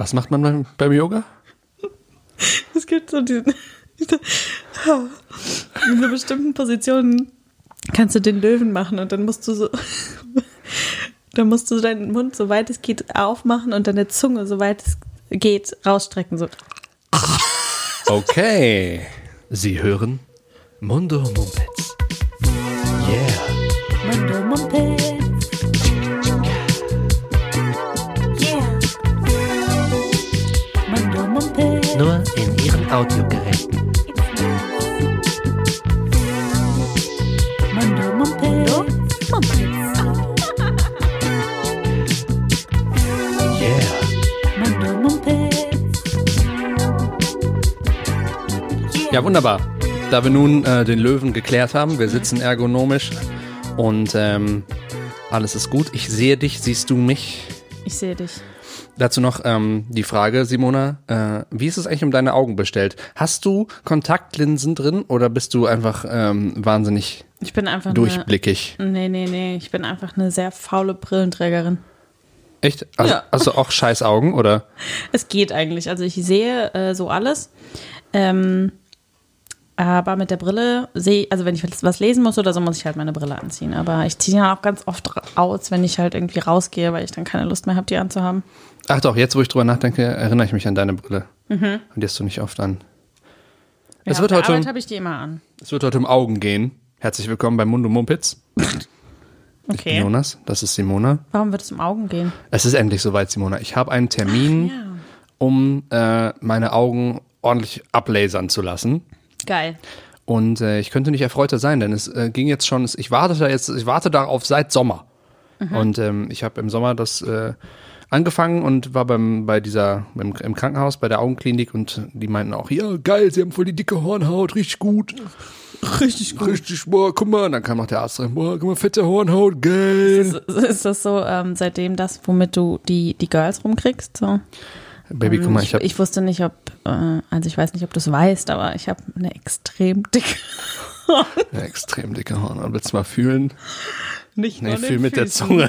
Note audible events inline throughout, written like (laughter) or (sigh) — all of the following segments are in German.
Was macht man beim, beim Yoga? Es gibt so diesen. In so bestimmten Positionen kannst du den Löwen machen und dann musst du so. Dann musst du deinen Mund, soweit es geht, aufmachen und deine Zunge, soweit es geht, rausstrecken. So. Okay. Sie hören Mundo Mumpets. Ja, wunderbar. Da wir nun äh, den Löwen geklärt haben, wir sitzen ergonomisch und ähm, alles ist gut. Ich sehe dich, siehst du mich? Ich sehe dich. Dazu noch ähm, die Frage, Simona, äh, wie ist es eigentlich um deine Augen bestellt? Hast du Kontaktlinsen drin oder bist du einfach ähm, wahnsinnig Ich bin einfach durchblickig? Eine, nee, nee, nee. Ich bin einfach eine sehr faule Brillenträgerin. Echt? Also, Ja. also auch scheiß Augen oder? Es geht eigentlich. Also ich sehe äh, so alles. Ähm, aber mit der Brille sehe also wenn ich was lesen muss oder so, muss ich halt meine Brille anziehen. Aber ich ziehe ja auch ganz oft aus, wenn ich halt irgendwie rausgehe, weil ich dann keine Lust mehr habe, die anzuhaben. Ach doch, jetzt wo ich drüber nachdenke, erinnere ich mich an deine Brille. Mhm. Und die hast du nicht oft an. Ja, Es wird heute- Arbeit habe ich die immer an. Es wird heute um Augen gehen. Herzlich willkommen bei Mundo Mumpitz. Okay. Jonas, das ist Simona. Warum wird es um Augen gehen? Es ist endlich soweit, Simona. Ich habe einen Termin, Ja. um äh, meine Augen ordentlich ablasern zu lassen. Geil. Und äh, ich könnte nicht erfreuter sein, denn es äh, ging jetzt schon, ich warte da jetzt, ich warte darauf seit Sommer. Und ähm, ich habe im Sommer das äh, angefangen und war beim bei dieser im, im Krankenhaus bei der Augenklinik und die meinten auch, ja geil, sie haben voll die dicke Hornhaut, richtig gut, Richtig richtig, boah, guck mal. Und dann kam noch der Arzt rein, boah, guck mal, fette Hornhaut, geil. Ist, ist das so ähm, seitdem das, womit du die, die Girls rumkriegst? So? Baby, guck mal, ich ich, habe ich wusste nicht, ob, äh, also ich weiß nicht, ob du es weißt, aber ich habe eine extrem dicke. eine extrem dicke Hornhaut. Willst du mal fühlen? Nicht Nee, fühl mit der Zunge.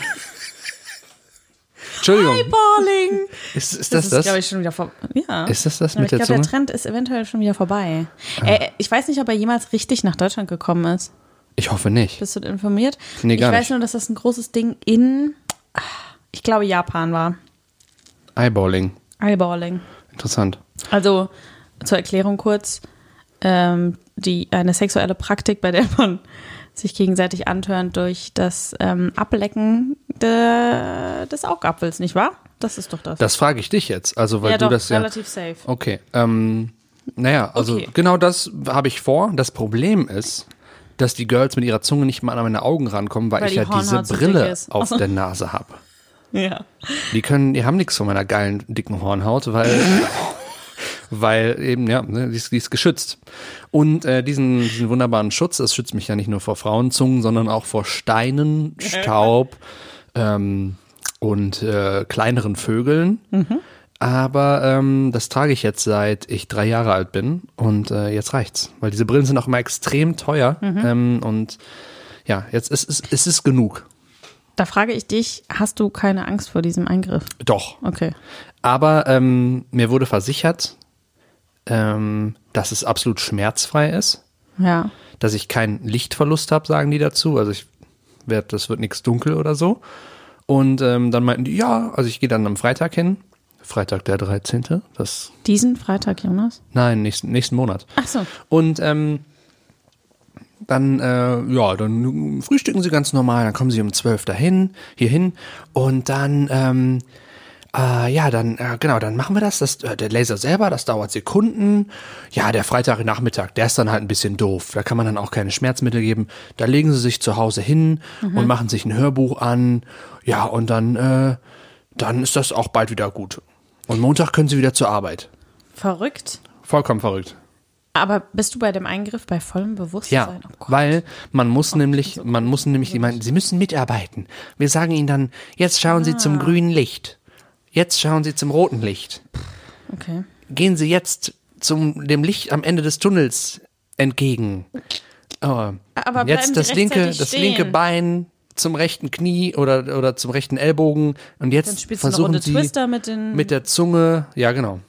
Entschuldigung, Balling. ist, ist Das das ist, das? glaube ich, schon wieder vorbei. Ja. Ist das das Aber mit ich der glaube, der Zunge? Trend ist eventuell schon wieder vorbei. Ah. Äh, ich weiß nicht, ob er jemals richtig nach Deutschland gekommen ist. Ich hoffe nicht. Bist du informiert? Nee, gar ich weiß nicht. nur, dass das ein großes Ding in, ah, ich glaube, Japan war. Eyeballing. Eyeballing. Interessant. Also zur Erklärung kurz, ähm, die, eine sexuelle Praktik, bei der man sich gegenseitig antörnt durch das ähm, Ablecken de, des Augapfels, nicht wahr? Das ist doch das. Das frage ich dich jetzt. Also, weil ja, du doch, das ja. relativ safe. Okay. Ähm, naja, also Okay. genau das habe ich vor. Das Problem ist, dass die Girls mit ihrer Zunge nicht mal an meine Augen rankommen, weil, Weil ich ja diese Hornhaut so Brille auf (laughs) der Nase habe. Ja. Die können, die haben nichts von meiner geilen, dicken Hornhaut, weil, weil eben, ja, ne, die, ist, die ist geschützt. Und äh, diesen, diesen wunderbaren Schutz, das schützt mich ja nicht nur vor Frauenzungen, sondern auch vor Steinen, Staub (laughs) ähm, und äh, kleineren Vögeln. Aber ähm, das trage ich jetzt seit ich drei Jahre alt bin und äh, jetzt reicht's, weil diese Brillen sind auch immer extrem teuer ähm, und ja, jetzt ist es ist, es genug. Da frage ich dich, hast du keine Angst vor diesem Eingriff? Doch. Okay. Aber ähm, mir wurde versichert, ähm, dass es absolut schmerzfrei ist, Ja. dass ich keinen Lichtverlust habe, sagen die dazu. Also ich werd, das wird nichts dunkel oder so. Und ähm, dann meinten die, ja, also ich gehe dann am Freitag hin. Freitag der 13. Das, Diesen Freitag, Jonas? nein, nächsten, nächsten Monat. Ach so. Und ähm, dann, äh, ja, dann frühstücken sie ganz normal, dann kommen sie um 12 dahin, hierhin und dann, ähm, äh, ja, dann, äh, genau, dann machen wir das, das. äh, Der Laser selber, das dauert Sekunden. Ja, der Freitagnachmittag, der ist dann halt ein bisschen doof. Da kann man dann auch keine Schmerzmittel geben. Da legen sie sich zu Hause hin und machen sich ein Hörbuch an. Ja, und dann, äh, dann ist das auch bald wieder gut. Und Montag können sie wieder zur Arbeit. Verrückt. Vollkommen verrückt. Aber bist du bei dem Eingriff bei vollem Bewusstsein? Ja, Oh weil man muss nämlich, man muss nämlich, die meinen, sie müssen mitarbeiten. Wir sagen ihnen dann, jetzt schauen Sie Ah. zum grünen Licht. Jetzt schauen Sie zum roten Licht. Okay. Gehen Sie jetzt zum dem Licht am Ende des Tunnels entgegen. Oh, Aber jetzt Sie das linke, das stehen. linke Bein zum rechten Knie oder, oder zum rechten Ellbogen und jetzt Dann spielst du eine versuchen sie Twister mit den. mit der Zunge, ja genau.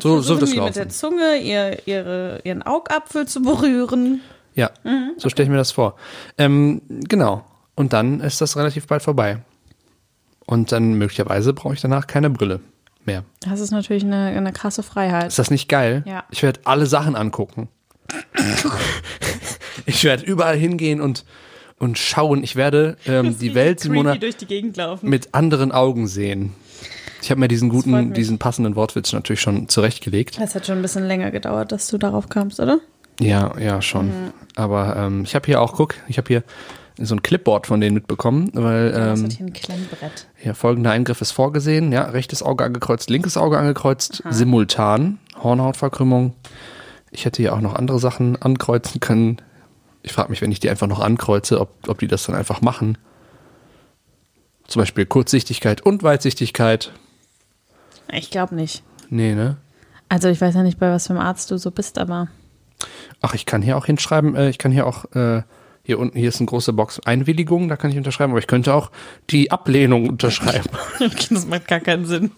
So, so wird es die mit der laufen. Zunge ihr, ihre, ihren Augapfel zu berühren. Ja, Mhm. so stelle ich mir das vor. Ähm, genau. Und dann ist das relativ bald vorbei. Und dann möglicherweise brauche ich danach keine Brille mehr. Das ist natürlich eine, eine krasse Freiheit. Ist das nicht geil? Ja. Ich werde alle Sachen angucken. (laughs) ich werde überall hingehen und, und schauen. Ich werde ähm, (laughs) die Welt, Simona, die laufen. mit anderen Augen sehen. Ich habe mir diesen guten, diesen passenden Wortwitz natürlich schon zurechtgelegt. Das hat schon ein bisschen länger gedauert, dass du darauf kamst, oder? Ja, ja, schon. Aber ähm, ich habe hier auch, guck, ich habe hier so ein Clipboard von denen mitbekommen, weil Das ähm, hier ein Klemmbrett. ja, folgender Eingriff ist vorgesehen. Ja, rechtes Auge angekreuzt, linkes Auge angekreuzt, simultan, Hornhautverkrümmung. Ich hätte hier auch noch andere Sachen ankreuzen können. Ich frage mich, wenn ich die einfach noch ankreuze, ob, ob die das dann einfach machen. Zum Beispiel Kurzsichtigkeit und Weitsichtigkeit. Ich glaube nicht. Nee, ne? Also ich weiß ja nicht, bei was für einem Arzt du so bist, aber Ach, ich kann hier auch hinschreiben, äh, ich kann hier auch, äh, hier unten, hier ist eine große Box Einwilligung, da kann ich unterschreiben, aber ich könnte auch die Ablehnung unterschreiben. (laughs) das macht gar keinen Sinn.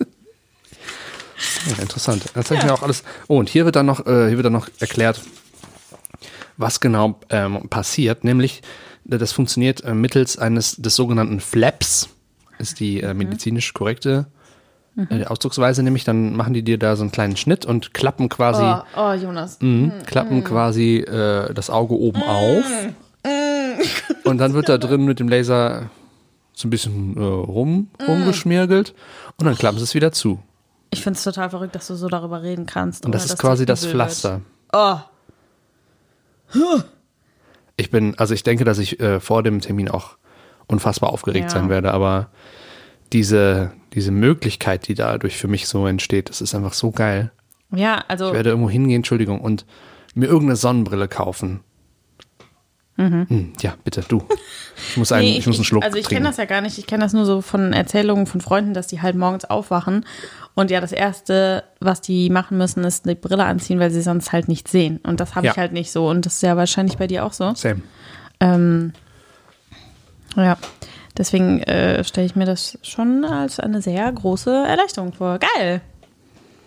Ja, interessant. Das zeigt mir auch alles. Oh, und hier wird dann noch, äh, hier wird dann noch erklärt, was genau ähm, passiert, nämlich das funktioniert äh, mittels eines des sogenannten Flaps, ist die äh, medizinisch korrekte äh, Ausdrucksweise, nämlich dann machen die dir da so einen kleinen Schnitt und klappen quasi, Oh, oh Jonas. mh, klappen quasi äh, das Auge oben auf und dann wird da drin mit dem Laser so ein bisschen äh, rum, rumgeschmirgelt und dann klappen sie es wieder zu. Ich finde es total verrückt, dass du so darüber reden kannst. Und das ist quasi das übel wird. Pflaster. Oh, Ich bin, also ich denke, dass ich äh, vor dem Termin auch unfassbar aufgeregt Ja. sein werde, aber diese, diese Möglichkeit, die dadurch für mich so entsteht, das ist einfach so geil. ja, also Ich werde irgendwo hingehen, Entschuldigung, und mir irgendeine Sonnenbrille kaufen. Hm, ja, bitte, du. Ich muss (laughs) einen, Nee, ich, muss einen Schluck Also ich kenne das ja gar nicht. Ich kenne das nur so von Erzählungen von Freunden, dass die halt morgens aufwachen und ja das erste, was die machen müssen, ist eine Brille anziehen, weil sie sonst halt nicht sehen. Und das habe Ja. ich halt nicht so. Und das ist ja wahrscheinlich bei dir auch so. Same. Ähm, ja, deswegen äh, stelle ich mir das schon als eine sehr große Erleichterung vor. Geil.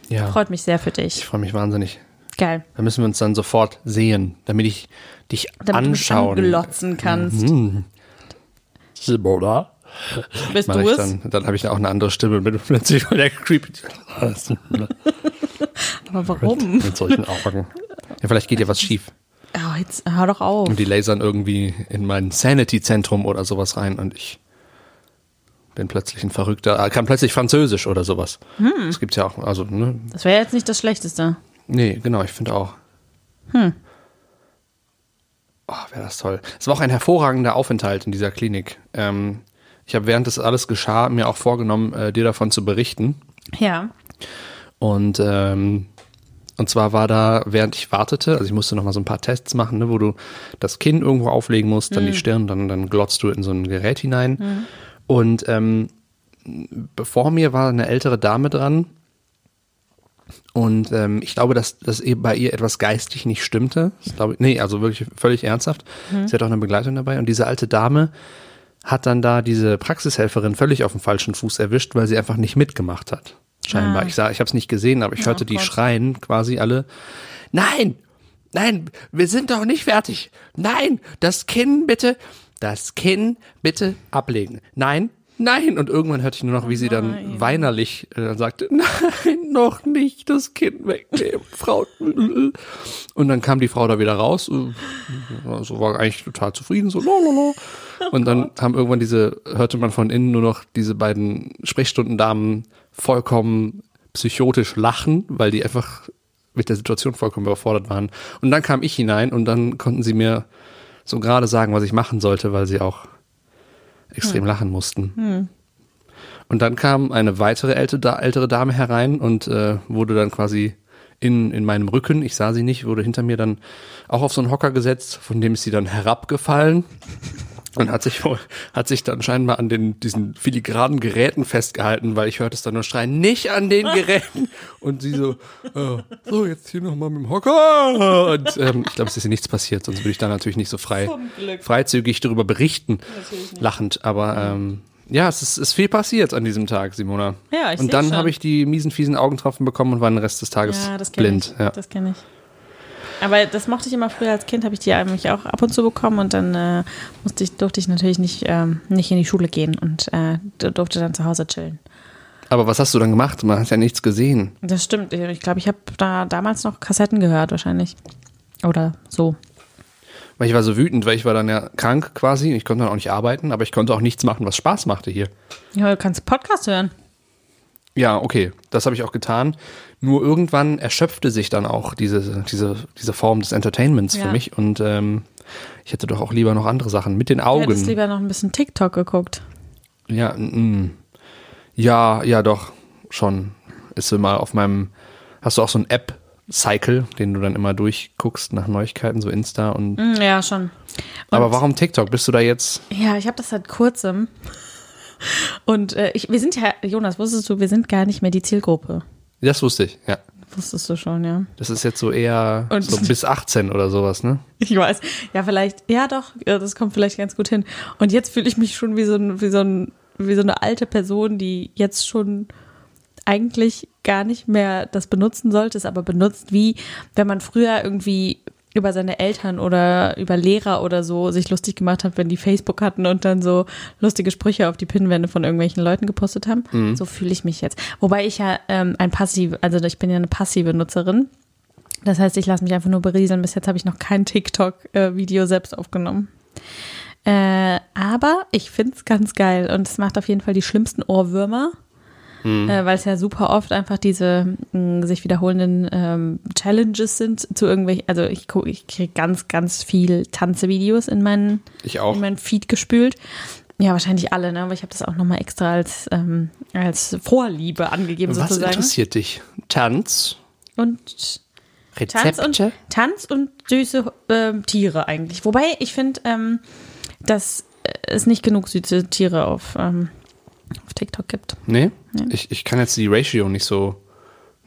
Ja, Freut mich sehr für ich dich. freue mich wahnsinnig. Geil. Da müssen wir uns dann sofort sehen, damit ich dich Damit anschauen. du mich anglotzen kannst. Simona. Bist Mach du ich es? dann dann habe ich da auch eine andere Stimme mit plötzlich voll der creepy (laughs) Aber warum? mit solchen Augen. Ja, vielleicht geht ja was schief. Jetzt hör doch auf. Und die lasern irgendwie in mein Sanity-Zentrum oder sowas rein und ich bin plötzlich ein Verrückter, äh, kann plötzlich Französisch oder sowas. Hm. Das gibt's ja auch, also, ne? Das wäre jetzt nicht das Schlechteste. Nee, genau, ich finde auch. Hm. Oh, wäre das toll. Es war auch ein hervorragender Aufenthalt in dieser Klinik. Ähm, ich habe während das alles geschah mir auch vorgenommen, äh, dir davon zu berichten. Ja. Und ähm, und zwar war da, während ich wartete, also ich musste noch mal so ein paar Tests machen, ne, wo du das Kinn irgendwo auflegen musst, dann die Stirn, dann, dann glotzt du in so ein Gerät hinein. Und ähm, bevor mir war eine ältere Dame dran. Und ähm, ich glaube, dass, dass ihr- bei ihr etwas geistig nicht stimmte. Das glaube ich, nee, also wirklich völlig ernsthaft. Sie hat auch eine Begleitung dabei. Und diese alte Dame hat dann da diese Praxishelferin völlig auf dem falschen Fuß erwischt, weil sie einfach nicht mitgemacht hat. Scheinbar. Ah. Ich sah, ich habe es nicht gesehen, aber ich hörte die Gott. schreien quasi alle. Nein, nein, wir sind doch nicht fertig. Nein, das Kinn bitte, das Kinn bitte ablegen. Nein, nein. Und irgendwann hörte ich nur noch, wie sie dann weinerlich äh, sagte, (laughs) nein, noch nicht das Kind wegnehmen, Frau. Und dann kam die Frau da wieder raus, äh, also war eigentlich total zufrieden, so lololo. Und dann haben irgendwann diese, hörte man von innen nur noch diese beiden Sprechstundendamen vollkommen psychotisch lachen, weil die einfach mit der Situation vollkommen überfordert waren. Und dann kam ich hinein und dann konnten sie mir so gerade sagen, was ich machen sollte, weil sie auch extrem lachen mussten. Und dann kam eine weitere ältere, ältere Dame herein und äh, wurde dann quasi in, in meinem Rücken, ich sah sie nicht, wurde hinter mir dann auch auf so einen Hocker gesetzt, von dem ist sie dann herabgefallen (laughs) Und hat sich wohl, hat sich dann scheinbar an den, diesen filigranen Geräten festgehalten, weil ich hörte es dann nur schreien, nicht an den (laughs) Geräten. Und sie so, äh, so, jetzt hier nochmal mit dem Hocker. Und ähm, ich glaube, es ist ihr nichts passiert, sonst würde ich da natürlich nicht so frei, freizügig darüber berichten, lachend. Aber ähm, ja, es ist, ist viel passiert an diesem Tag, Simona. Ja, ich Und dann habe ich die miesen, fiesen Augentropfen bekommen und war den Rest des Tages Ja, das blind. ich. Ja. Das kenne ich. Aber das mochte ich immer früher als Kind, habe ich die eigentlich auch ab und zu bekommen und dann äh, musste ich, durfte ich natürlich nicht, ähm, nicht in die Schule gehen und äh, durfte dann zu Hause chillen. Aber was hast du dann gemacht? Man hat ja nichts gesehen. Das stimmt. Ich glaube, ich habe da damals noch Kassetten gehört wahrscheinlich. Oder so. Weil ich war so wütend, weil ich war dann ja krank quasi. Ich konnte dann auch nicht arbeiten, aber ich konnte auch nichts machen, was Spaß machte hier. Ja, du kannst Podcast hören. Ja, okay, das habe ich auch getan. Nur irgendwann erschöpfte sich dann auch diese, diese, diese Form des Entertainments für Ja. mich und ähm, ich hätte doch auch lieber noch andere Sachen mit den Du hättest Augen. lieber noch ein bisschen TikTok geguckt. Ja, mm, ja, ja, doch, schon. Ist mal auf meinem, hast du auch so ein App-Cycle, den du dann immer durchguckst nach Neuigkeiten, so Insta und. Mm, Ja, schon. aber warum TikTok? Bist du da jetzt? Ja, ich habe das seit kurzem. Und äh, ich, wir sind ja, Jonas, wusstest du, wir sind gar nicht mehr die Zielgruppe. Das wusste ich, ja. Wusstest du schon, ja. Das ist jetzt so eher Und- so bis 18 oder sowas, ne? (laughs) Ich weiß. Ja, vielleicht, ja doch, das kommt vielleicht ganz gut hin. Und jetzt fühle ich mich schon wie so, ein, wie, so ein, wie so eine alte Person, die jetzt schon eigentlich gar nicht mehr das benutzen sollte, es aber benutzt, wie wenn man früher irgendwie über seine Eltern oder über Lehrer oder so sich lustig gemacht hat, wenn die Facebook hatten und dann so lustige Sprüche auf die Pinnwände von irgendwelchen Leuten gepostet haben. So fühle ich mich jetzt. Wobei ich ja ähm, ein passiv, also ich bin ja eine passive Nutzerin. Das heißt, ich lasse mich einfach nur berieseln. Bis jetzt habe ich noch kein TikTok-Video selbst aufgenommen. Äh, aber ich finde es ganz geil und es macht auf jeden Fall die schlimmsten Ohrwürmer, äh, weil es ja super oft einfach diese mh, sich wiederholenden ähm, Challenges sind zu irgendwelchen, also ich, guck- ich kriege ganz, ganz viel Tanzevideos in meinen, Ich auch. in meinen Feed gespült. Ja, wahrscheinlich alle, ne? aber ich habe das auch nochmal extra als, ähm, als Vorliebe angegeben Was sozusagen. interessiert dich? Tanz? Und Tanz und, Rezepte? Tanz und süße ähm, Tiere eigentlich. Wobei ich finde, ähm, dass es nicht genug süße Tiere auf, ähm, auf TikTok gibt. Nee? Ich, ich kann jetzt die Ratio nicht so,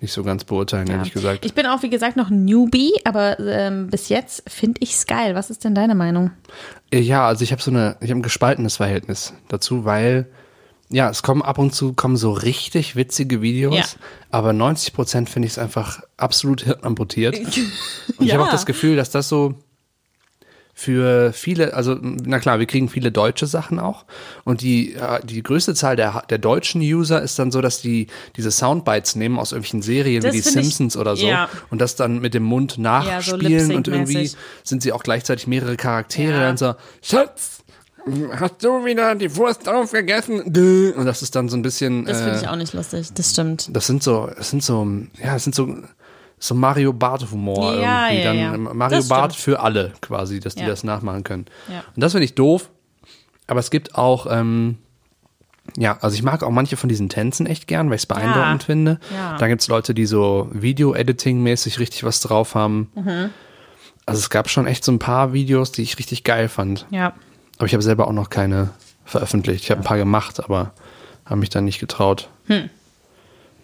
nicht so ganz beurteilen, Ja. ehrlich gesagt. Ich bin auch, wie gesagt, noch ein Newbie, aber ähm, bis jetzt finde ich es geil. Was ist denn deine Meinung? Äh, Ja, also ich habe so eine, ich habe ein gespaltenes Verhältnis dazu, weil ja, es kommen ab und zu kommen so richtig witzige Videos, Ja. aber 90 Prozent finde ich es einfach absolut hirnamputiert. (laughs) Und ich Ja. habe auch das Gefühl, dass das so für viele, also na klar, wir kriegen viele deutsche Sachen auch und die äh, die größte Zahl der der deutschen User ist dann so, dass die diese Soundbites nehmen aus irgendwelchen Serien Das wie die find ich- Simpsons oder so ja. und das dann mit dem Mund nachspielen und irgendwie sind sie auch gleichzeitig mehrere Charaktere Ja. und so Schatz Hast du wieder die Wurst aufgegessen? Und das ist dann so ein bisschen. Das finde äh, ich auch nicht lustig. Das stimmt. das sind so, das sind so, ja, das sind so, so Mario Bart Humor Ja, irgendwie. ja, Dann ja. ähm, Mario Das Bart stimmt. für alle quasi, dass die das nachmachen können. Und das finde ich doof. Aber es gibt auch, ähm, ja, also ich mag auch manche von diesen Tänzen echt gern, weil ich es beeindruckend finde. Ja. Da gibt es Leute, die so Video-Editing-mäßig richtig was drauf haben. Mhm. Also es gab schon echt so ein paar Videos, die ich richtig geil fand. Ja. Aber ich habe selber auch noch keine veröffentlicht. Ich habe ein paar gemacht, aber habe mich dann nicht getraut. Hm.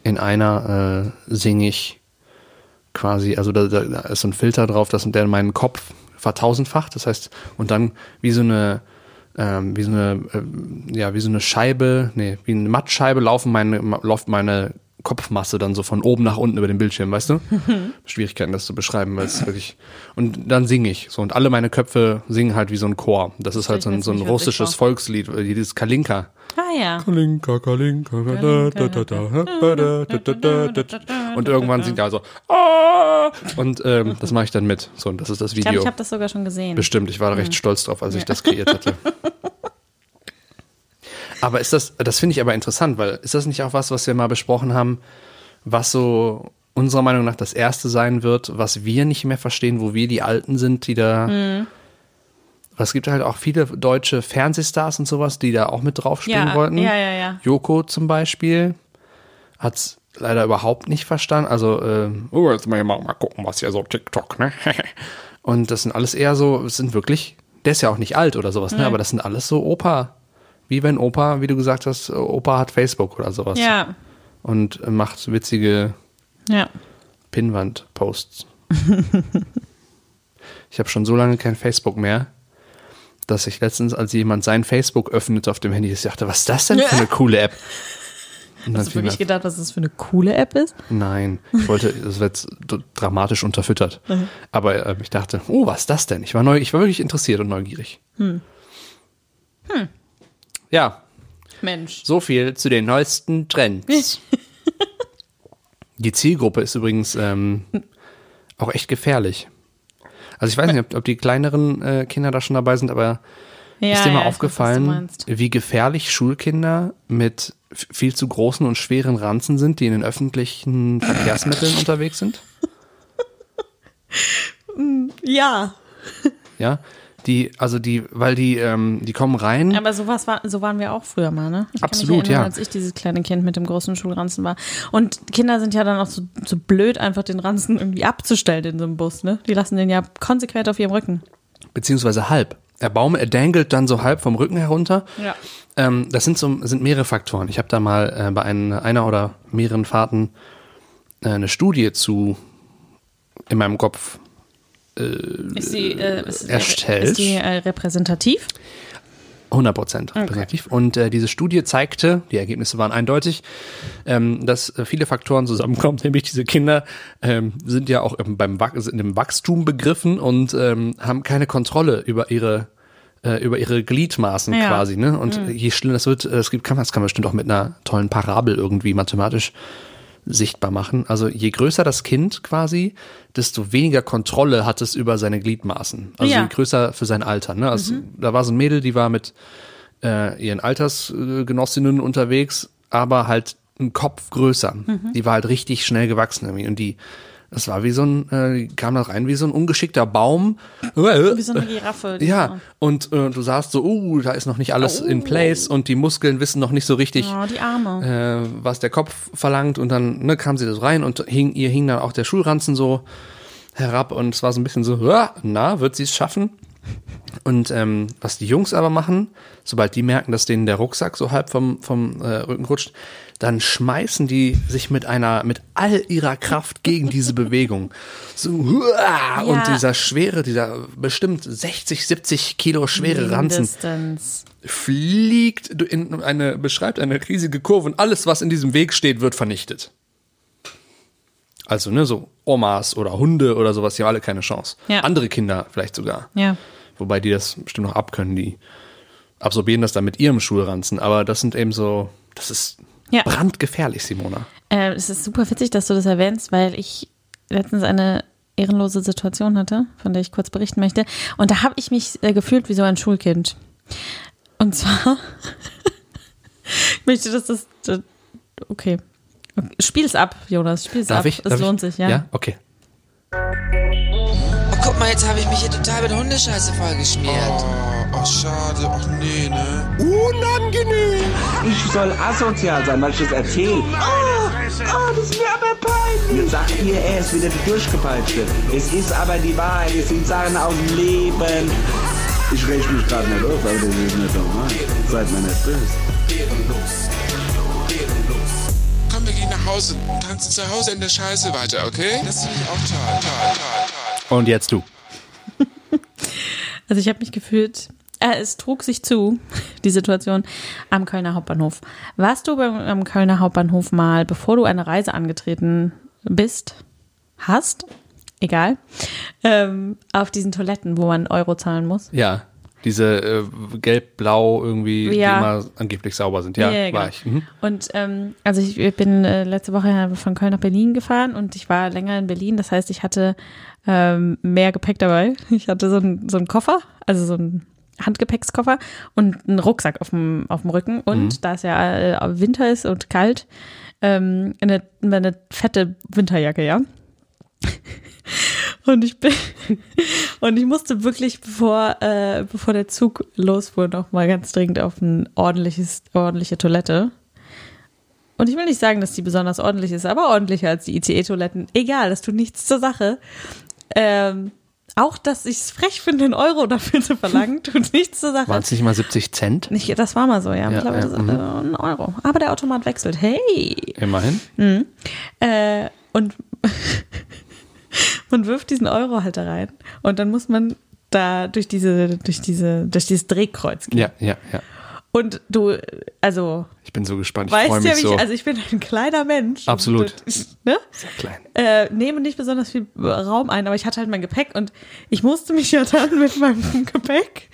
In einer äh, singe ich quasi, also da, da ist so ein Filter drauf, das der meinen Kopf vertausendfacht. Das heißt, und dann wie so eine ähm, wie so eine äh, ja wie so eine Scheibe, nee, wie eine Mattscheibe laufen meine läuft meine Kopfmasse dann so von oben nach unten über den Bildschirm, weißt du? Schwierigkeiten, das zu beschreiben, weil es wirklich. Und dann singe ich so und alle meine Köpfe singen halt wie so ein Chor. Das ist halt so ein, so ein russisches Volkslied, dieses Kalinka. Ah ja. Kalinka, Kalinka, und irgendwann singt er also und ähm, das mache ich dann mit. So und das ist das Video. Ich glaube, ich habe das sogar schon gesehen. Bestimmt, ich war recht stolz drauf, als ich das kreiert hatte aber ist das, das finde ich aber interessant, weil ist das nicht auch was, was wir mal besprochen haben, was so unserer Meinung nach das erste sein wird, was wir nicht mehr verstehen, wo wir die Alten sind, die da. Mhm. Es gibt halt auch viele deutsche Fernsehstars und sowas, die da auch mit draufspielen Ja, wollten. ja, ja, ja. Joko zum Beispiel hat's leider überhaupt nicht verstanden. Also, äh, oh, jetzt mal, mal, mal gucken, was hier so TikTok, ne? (laughs) Und das sind alles eher so, es sind wirklich der ist ja auch nicht alt oder sowas, ne? Nee. Aber das sind alles so Opa, wie wenn Opa, wie du gesagt hast, Opa hat Facebook oder sowas. Ja, Und äh, macht witzige ja. Pinnwand-Posts. (laughs) ich habe schon so lange kein Facebook mehr, dass ich letztens, als jemand sein Facebook öffnete auf dem Handy, ich dachte, was ist das denn für eine (laughs) coole App? Hast du wirklich gedacht, was das für eine coole App ist? Nein, ich wollte, das wird dramatisch unterfüttert. (laughs) Aber äh, ich dachte, oh, was ist das denn? Ich war neu, ich war wirklich interessiert und neugierig. Ja, Mensch. so viel zu den neuesten Trends. (laughs) Die Zielgruppe ist übrigens ähm, auch echt gefährlich. Also ich weiß nicht, ob, ob die kleineren äh, Kinder da schon dabei sind, aber Ja, ist dir mal ja, weiß, aufgefallen, meinst. wie gefährlich Schulkinder mit viel zu großen und schweren Ranzen sind, die in den öffentlichen Verkehrsmitteln (laughs) unterwegs sind? Ja. Ja, die, also die, weil die, ähm, die kommen rein. Aber sowas war, so waren wir auch früher mal, ne? Ich Absolut, kann mich erinnern, ja. als ich dieses kleine Kind mit dem großen Schulranzen war. Und Kinder sind ja dann auch so, so blöd, einfach den Ranzen irgendwie abzustellen in so einem Bus, ne? Die lassen den ja konsequent auf ihrem Rücken. beziehungsweise halb. Er baum, er dangelt dann so halb vom Rücken herunter. Ja. Ähm, das sind so sind mehrere Faktoren. Ich habe da mal äh, bei ein, einer oder mehreren Fahrten äh, eine Studie zu in meinem Kopf Ist die, äh, ist, Erstellt. Ist die äh, repräsentativ? 100 Prozent repräsentativ. Und äh, diese Studie zeigte, die Ergebnisse waren eindeutig, ähm, dass äh, viele Faktoren zusammenkommen. (laughs) Nämlich diese Kinder ähm, sind ja auch im, beim sind im Wachstum begriffen und ähm, haben keine Kontrolle über ihre äh, über ihre Gliedmaßen Ja. quasi. Ne? Und je schlimmer das wird, äh, es gibt, kann man, das kann man bestimmt auch mit einer tollen Parabel irgendwie mathematisch sichtbar machen. Also je größer das Kind quasi, desto weniger Kontrolle hat es über seine Gliedmaßen. Also Ja. je größer für sein Alter. Ne? Also da war so ein Mädel, die war mit äh, ihren Altersgenossinnen unterwegs, aber halt ein Kopf größer. Die war halt richtig schnell gewachsen irgendwie. Und die, das war wie so ein, äh, kam da rein wie so ein ungeschickter Baum. Wie so eine Giraffe. Ja, so- und äh, du sahst so, uh, da ist noch nicht alles in place und die Muskeln wissen noch nicht so richtig, Oh, die Arme. äh, was der Kopf verlangt und dann ne, kam sie da rein und hing, ihr hing dann auch der Schulranzen so herab und es war so ein bisschen so, "Ja, na, wird sie es schaffen? Und ähm, was die Jungs aber machen, sobald die merken, dass denen der Rucksack so halb vom, vom äh, Rücken rutscht, dann schmeißen die sich mit einer, mit all ihrer Kraft gegen diese Bewegung. So, "Huah!" und Ja. dieser schwere, dieser bestimmt 60, 70 Kilo schwere Ranzen fliegt in eine, beschreibt eine riesige Kurve und alles, was in diesem Weg steht, wird vernichtet. Also, ne, so Omas oder Hunde oder sowas, die haben alle keine Chance. Ja. Andere Kinder vielleicht sogar. Ja. Wobei die das bestimmt noch abkönnen, die absorbieren das dann mit ihrem Schulranzen. Aber das sind eben so, das ist Ja. brandgefährlich, Simona. Äh, es ist super witzig, dass du das erwähnst, weil ich letztens eine ehrenlose Situation hatte, von der ich kurz berichten möchte. Und da habe ich mich äh, gefühlt wie so ein Schulkind. Und zwar, ich (laughs) möchte, dass das, okay. Spiel's ab, Jonas, spiel's Darf ab. ich? Es Darf lohnt ich? sich, ja. Ja, okay. Oh, guck mal, jetzt habe ich mich hier total mit Hundescheiße vollgeschmiert. Oh, oh, schade. Ach nee, ne? Unangenehm. Ich soll asozial sein, weil ich das erzähle. Oh, oh, das ist mir aber peinlich. Jetzt sagt ihr, er ist wieder die Durchgepeitschte. Es ist aber die Wahrheit, es sind Sachen aus dem Leben. Ich rechne mich gerade nicht auf, aber das ist nicht normal. Seid mir nicht böse. Hause und tanzen zu Hause in der Scheiße weiter, okay? Das finde ich auch toll, toll, toll, toll. Und jetzt du. (laughs) Also ich habe mich gefühlt, äh, es trug sich zu, (laughs) die Situation am Kölner Hauptbahnhof. Warst du beim, am Kölner Hauptbahnhof mal, bevor du eine Reise angetreten bist, hast, egal, ähm, auf diesen Toiletten, wo man Euro zahlen muss? Ja. Diese äh, gelb-blau irgendwie, die Ja. immer angeblich sauber sind. Ja, Ja, ja, war genau. ich. Mhm. Und ähm, also ich bin äh, letzte Woche von Köln nach Berlin gefahren und ich war länger in Berlin. Das heißt, ich hatte ähm, mehr Gepäck dabei. (laughs) Ich hatte so einen so einen Koffer, also so einen Handgepäckskoffer und einen Rucksack auf dem, auf dem Rücken. Und da es ja äh, Winter ist und kalt, ähm, eine, eine fette Winterjacke, ja. (laughs) Und ich bin (laughs) und ich musste wirklich, bevor, äh, bevor der Zug losfuhr, noch mal ganz dringend auf ein ordentliches, ordentliche Toilette. Und ich will nicht sagen, dass die besonders ordentlich ist, aber ordentlicher als die ICE-Toiletten. Egal, das tut nichts zur Sache. Ähm, auch, dass ich es frech finde, einen Euro dafür zu verlangen, (laughs) tut nichts zur Sache. Waren es nicht mal 70 Cent? Nicht, das war mal so, ja. Ja, ich glaube, das ist mhm. äh, ein Euro. Aber der Automat wechselt. Hey! Immerhin. Äh, und (laughs) man wirft diesen Euro halt da rein. Und dann muss man da durch diese, durch diese, durch dieses Drehkreuz gehen. Ja, ja, ja. Und du, also, Ich bin so gespannt. Ich freue weißt mich ja, wie so. ich, also ich bin ein kleiner Mensch. Absolut. Und, ne? Sehr klein. äh, nehme nicht besonders viel Raum ein, aber ich hatte halt mein Gepäck und ich musste mich ja dann mit meinem (laughs) Gepäck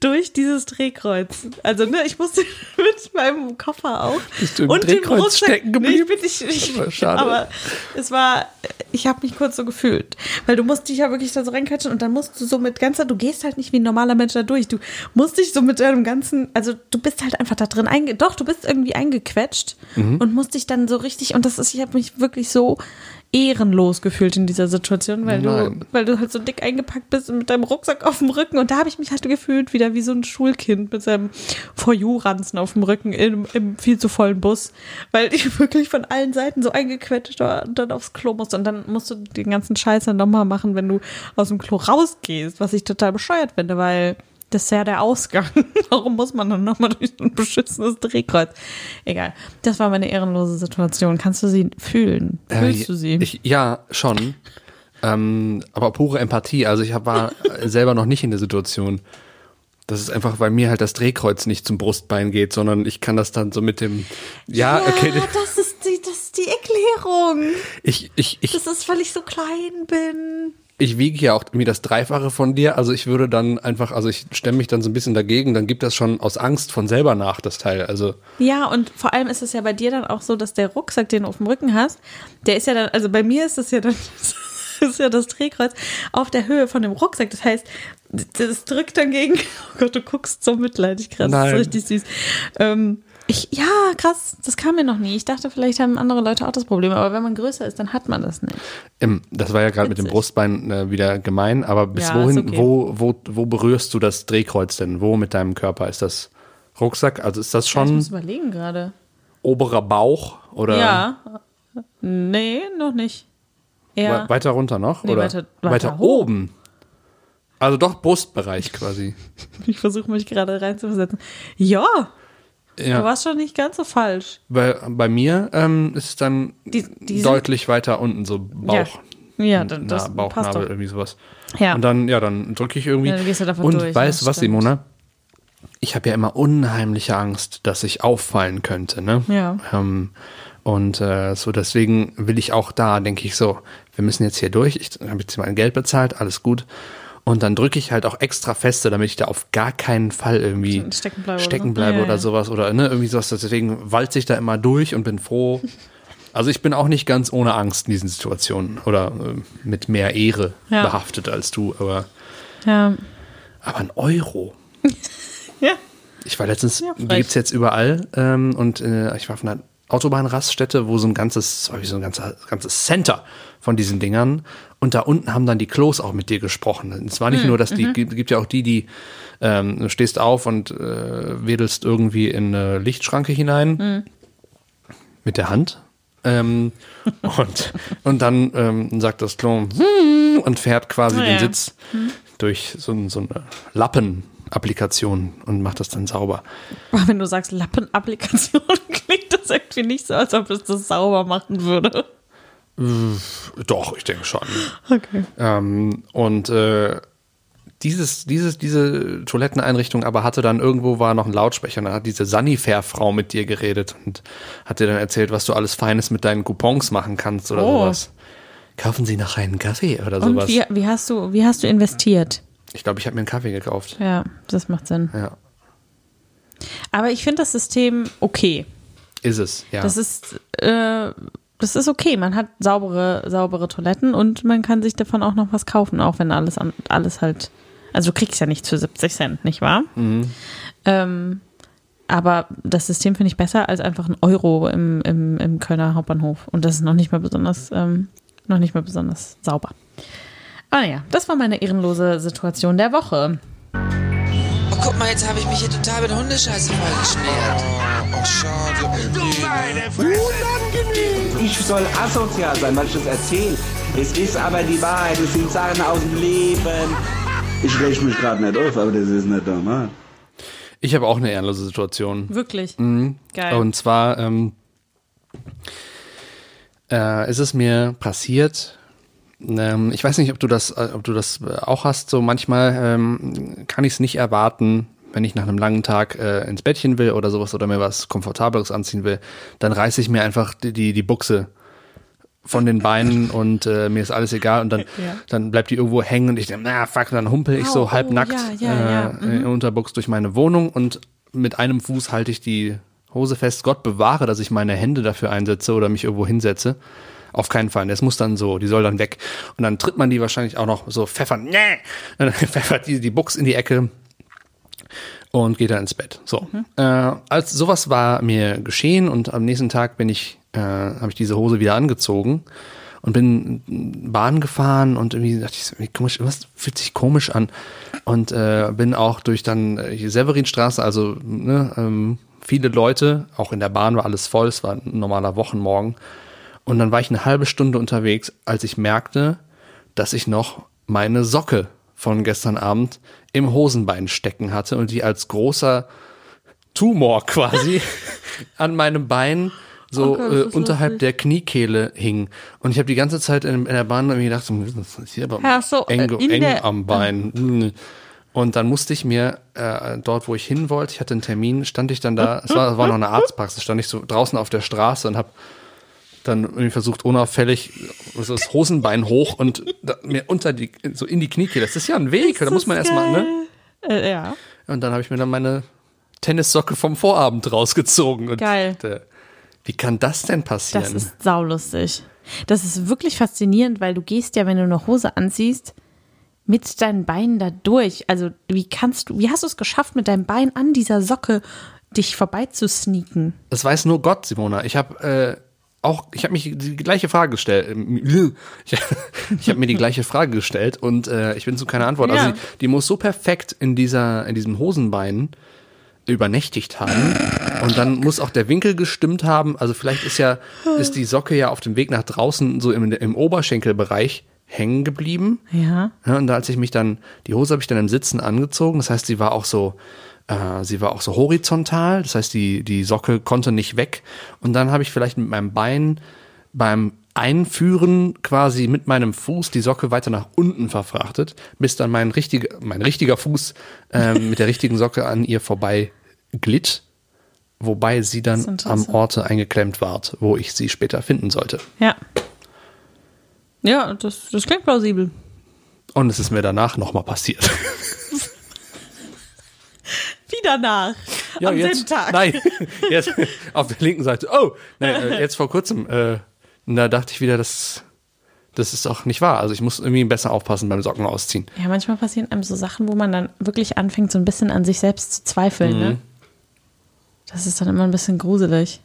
durch dieses Drehkreuz. Also, ne, ich musste (laughs) mit meinem Koffer auch. Bist du im und dem Drehkreuz Rucksack- stecken Nee, geblieben? ich bin nicht, ich, Aber schade. aber es war, ich habe mich kurz so gefühlt. Weil du musst dich ja wirklich da so reinquetschen und dann musst du so mit ganzer, du gehst halt nicht wie ein normaler Mensch da durch. Du musst dich so mit deinem ganzen, also du bist halt einfach da drin einge, doch, du bist irgendwie eingequetscht Mhm. und musst dich dann so richtig, und das ist, ich habe mich wirklich so ehrenlos gefühlt in dieser Situation, weil du, weil du halt so dick eingepackt bist und mit deinem Rucksack auf dem Rücken. Und da habe ich mich halt gefühlt wieder wie so ein Schulkind mit seinem For You-Ranzen auf dem Rücken im, im viel zu vollen Bus, weil ich (laughs) wirklich von allen Seiten so eingequetscht war und dann aufs Klo musste. Und dann musst du den ganzen Scheiß dann nochmal machen, wenn du aus dem Klo rausgehst, was ich total bescheuert finde, weil das ist ja der Ausgang. (laughs) Warum muss man dann nochmal durch ein beschissenes Drehkreuz? Egal. Das war meine ehrenlose Situation. Kannst du sie fühlen? Fühlst Äh, du sie? Ich, ja, schon. ähm, aber pure Empathie. Also ich hab, war (laughs) selber noch nicht in der Situation. Das ist einfach, weil mir halt das Drehkreuz nicht zum Brustbein geht, sondern ich kann das dann so mit dem. Ja, okay. das ist die, das ist die Erklärung. Ich, ich, ich, Das ist, weil ich so klein bin. Ich wiege ja auch irgendwie das Dreifache von dir. Also ich würde dann einfach, also ich stemme mich dann so ein bisschen dagegen, dann gibt das schon aus Angst von selber nach, das Teil. Also Ja, und vor allem ist es ja bei dir dann auch so, dass der Rucksack, den du auf dem Rücken hast, der ist ja dann, also bei mir ist das ja dann, (laughs) ist ja das Drehkreuz auf der Höhe von dem Rucksack. Das heißt, das drückt dann gegen, (laughs) oh Gott, du guckst so mitleidig, krass, das ist richtig süß. Ähm, ich, ja, krass, das kam mir noch nie. Ich dachte, vielleicht haben andere Leute auch das Problem, aber wenn man größer ist, dann hat man das nicht. ähm, das war ja gerade mit dem. Brustbein äh, wieder gemein, aber bis Ja, wohin, okay. wo, wo, wo berührst du das Drehkreuz denn? Wo mit deinem Körper? Ist das Rucksack? Also ist das ich schon muss überlegen gerade. oberer Bauch oder Ja. Nee, noch nicht. Ja. we- weiter runter noch? Nee, oder weiter- weiter hoch. oben? Also doch Brustbereich (laughs) quasi. Ich versuche mich gerade reinzuversetzen. Ja, du Ja. warst schon nicht ganz so falsch. Bei, bei mir ähm, ist es dann Die- deutlich weiter unten, so Bauch. Ja, ja dann, das Na, Bauchnabel, irgendwie sowas. Ja. Und dann, ja, dann drücke ich irgendwie. Ja, dann gehst du davon und durch, weißt du was, stimmt. Simona? Ich habe ja immer unheimliche Angst, dass ich auffallen könnte, ne? Ja. Ähm, und äh, so deswegen will ich auch da, denke ich so, wir müssen jetzt hier durch. Ich habe jetzt mein Geld bezahlt, alles gut. Und dann drücke ich halt auch extra feste, damit ich da auf gar keinen Fall irgendwie Stecken bleibe oder stecken so. bleibe oder ja. sowas oder ne, irgendwie sowas. Deswegen walze ich da immer durch und bin froh. (laughs) Also ich bin auch nicht ganz ohne Angst in diesen Situationen oder äh, mit mehr Ehre Ja. behaftet als du, aber, Ja. aber ein Euro. (laughs) ja. Ich war letztens, Ja, die frech. gibt's jetzt überall ähm, und äh, ich war auf einer Autobahnraststätte, wo so ein ganzes, so so ein ganzer, ganzes Center von diesen Dingern und da unten haben dann die Klos auch mit dir gesprochen. Es war nicht Hm, nur, dass die, mhm. gibt, ja auch die, die ähm, du stehst auf und äh, wedelst irgendwie in eine Lichtschranke hinein Hm. mit der Hand. Ähm, (laughs) und, und dann ähm, sagt das Klo "Hm", und fährt quasi Ah, den ja. Sitz durch so, so eine Lappen-Applikation und macht das dann sauber. Aber wenn du sagst Lappenapplikation, (laughs) klingt das irgendwie nicht so, als ob es das sauber machen würde. Doch, ich denke schon. Okay. Ähm, und äh, dieses, dieses, diese Toiletteneinrichtung aber hatte dann irgendwo war noch ein Lautsprecher und da hat diese Sanifair-Frau mit dir geredet und hat dir dann erzählt, was du alles Feines mit deinen Coupons machen kannst oder Oh. sowas. Kaufen Sie nachher einen Kaffee oder Und sowas. wie, wie, hast du, wie hast du investiert? Ich glaube, ich habe mir einen Kaffee gekauft. Ja, das macht Sinn. Ja, Aber ich finde das System okay. ist es, ja. Das ist, äh, das ist okay. Man hat saubere, saubere Toiletten und man kann sich davon auch noch was kaufen, auch wenn alles, an- alles halt. Also du kriegst ja nichts für 70 Cent, nicht wahr? Ähm, aber das System finde ich besser als einfach ein Euro im, im, im Kölner Hauptbahnhof. Und das ist noch nicht mal besonders, ähm, noch nicht mal besonders sauber. Aber ja, das war meine ehrenlose Situation der Woche. Oh, guck mal, jetzt habe ich mich hier total mit Hundescheiße vollgeschmiert. Oh, schade. Nee. Unangenehm. Ich soll asozial sein, weil ich das erzähle. Es ist aber die Wahrheit, es sind Sachen aus dem Leben. Ich reg mich gerade nicht auf, aber das ist nicht normal. Ich habe auch eine ehrenlose Situation. Wirklich. Mhm. Geil. Und zwar ähm, äh, ist es mir passiert. Ähm, ich weiß nicht, ob du das, äh, ob du das äh, auch hast. So manchmal ähm, kann ich es nicht erwarten, wenn ich nach einem langen Tag äh, ins Bettchen will oder sowas oder mir was Komfortableres anziehen will, dann reiße ich mir einfach die, die, die Buchse von den Beinen (laughs) und äh, mir ist alles egal und dann, Ja. dann bleibt die irgendwo hängen und ich denke, na fuck, dann humpel ich Au, so oh, halbnackt ja, ja, ja, Äh, in Unterbuchs durch meine Wohnung und mit einem Fuß halte ich die Hose fest. Gott bewahre, dass ich meine Hände dafür einsetze oder mich irgendwo hinsetze. Auf keinen Fall. Das muss dann so, die soll dann weg. Und dann tritt man die wahrscheinlich auch noch so pfeffern. Nee! (laughs) Und dann pfeffert die, die Buchs in die Ecke und geht dann ins Bett. So. Äh, als sowas war mir geschehen und am nächsten Tag bin ich, äh, habe ich diese Hose wieder angezogen und bin Bahn gefahren und irgendwie dachte ich, wie komisch, was fühlt sich komisch an und äh, bin auch durch dann äh, die Severinstraße, also ne, ähm, viele Leute, auch in der Bahn war alles voll, es war ein normaler Wochenmorgen und dann war ich eine halbe Stunde unterwegs, als ich merkte, dass ich noch meine Socke von gestern Abend im Hosenbein stecken hatte und die als großer Tumor (laughs) quasi an meinem Bein so Oh Gott, äh, unterhalb der Kniekehle hing. Und ich habe die ganze Zeit in, in der Bahn mir gedacht, so, das ist hier aber Ach so, eng, äh, eng der- am Bein. Und dann musste ich mir äh, dort, wo ich hin wollte, ich hatte einen Termin, stand ich dann da, es war, war noch eine Arztpraxis, stand ich so draußen auf der Straße und habe dann irgendwie versucht, unauffällig so das Hosenbein hoch und da, mir unter die, so in die Kniekehle. Das ist ja ein Weg, da muss man erstmal, ne? Äh, ja. Und dann habe ich mir dann meine Tennissocke vom Vorabend rausgezogen. Und Geil. Äh, wie kann das denn passieren? Das ist saulustig. Das ist wirklich faszinierend, weil du gehst ja, wenn du eine Hose anziehst, mit deinen Beinen da durch. Also wie kannst du, wie hast du es geschafft, mit deinem Bein an dieser Socke dich vorbeizusneaken? Das weiß nur Gott, Simona. Ich habe äh, auch, ich habe mich die gleiche Frage gestellt. (laughs) Ich, ich habe mir die gleiche Frage gestellt und äh, ich bin zu keiner Antwort. Also Ja. die, die muss so perfekt in dieser, in diesem Hosenbein übernächtigt haben und dann muss auch der Winkel gestimmt haben. Also vielleicht ist ja ist die Socke ja auf dem Weg nach draußen so im, im Oberschenkelbereich hängen geblieben. Ja. Ja, und da als ich mich dann, die Hose habe ich dann im Sitzen angezogen, das heißt, sie war auch so, äh, sie war auch so horizontal, das heißt, die, die Socke konnte nicht weg. Und dann habe ich vielleicht mit meinem Bein beim Einführen quasi mit meinem Fuß die Socke weiter nach unten verfrachtet, bis dann mein richtiger, mein richtiger Fuß ähm, (laughs) mit der richtigen Socke an ihr vorbei glitt, wobei sie dann am. Orte eingeklemmt ward, wo ich sie später finden sollte. Ja. Ja, das, das klingt plausibel. Und es ist mir danach nochmal passiert. (laughs) Wie danach. Ja, am jetzt, selben Tag. Nein, (laughs) jetzt auf der linken Seite. Oh, nein, äh, jetzt vor kurzem, äh, da dachte ich wieder, das, das ist doch nicht wahr. Also ich muss irgendwie besser aufpassen beim Socken ausziehen. Ja, manchmal passieren einem so Sachen, wo man dann wirklich anfängt, so ein bisschen an sich selbst zu zweifeln. Ne? Das ist dann immer ein bisschen gruselig.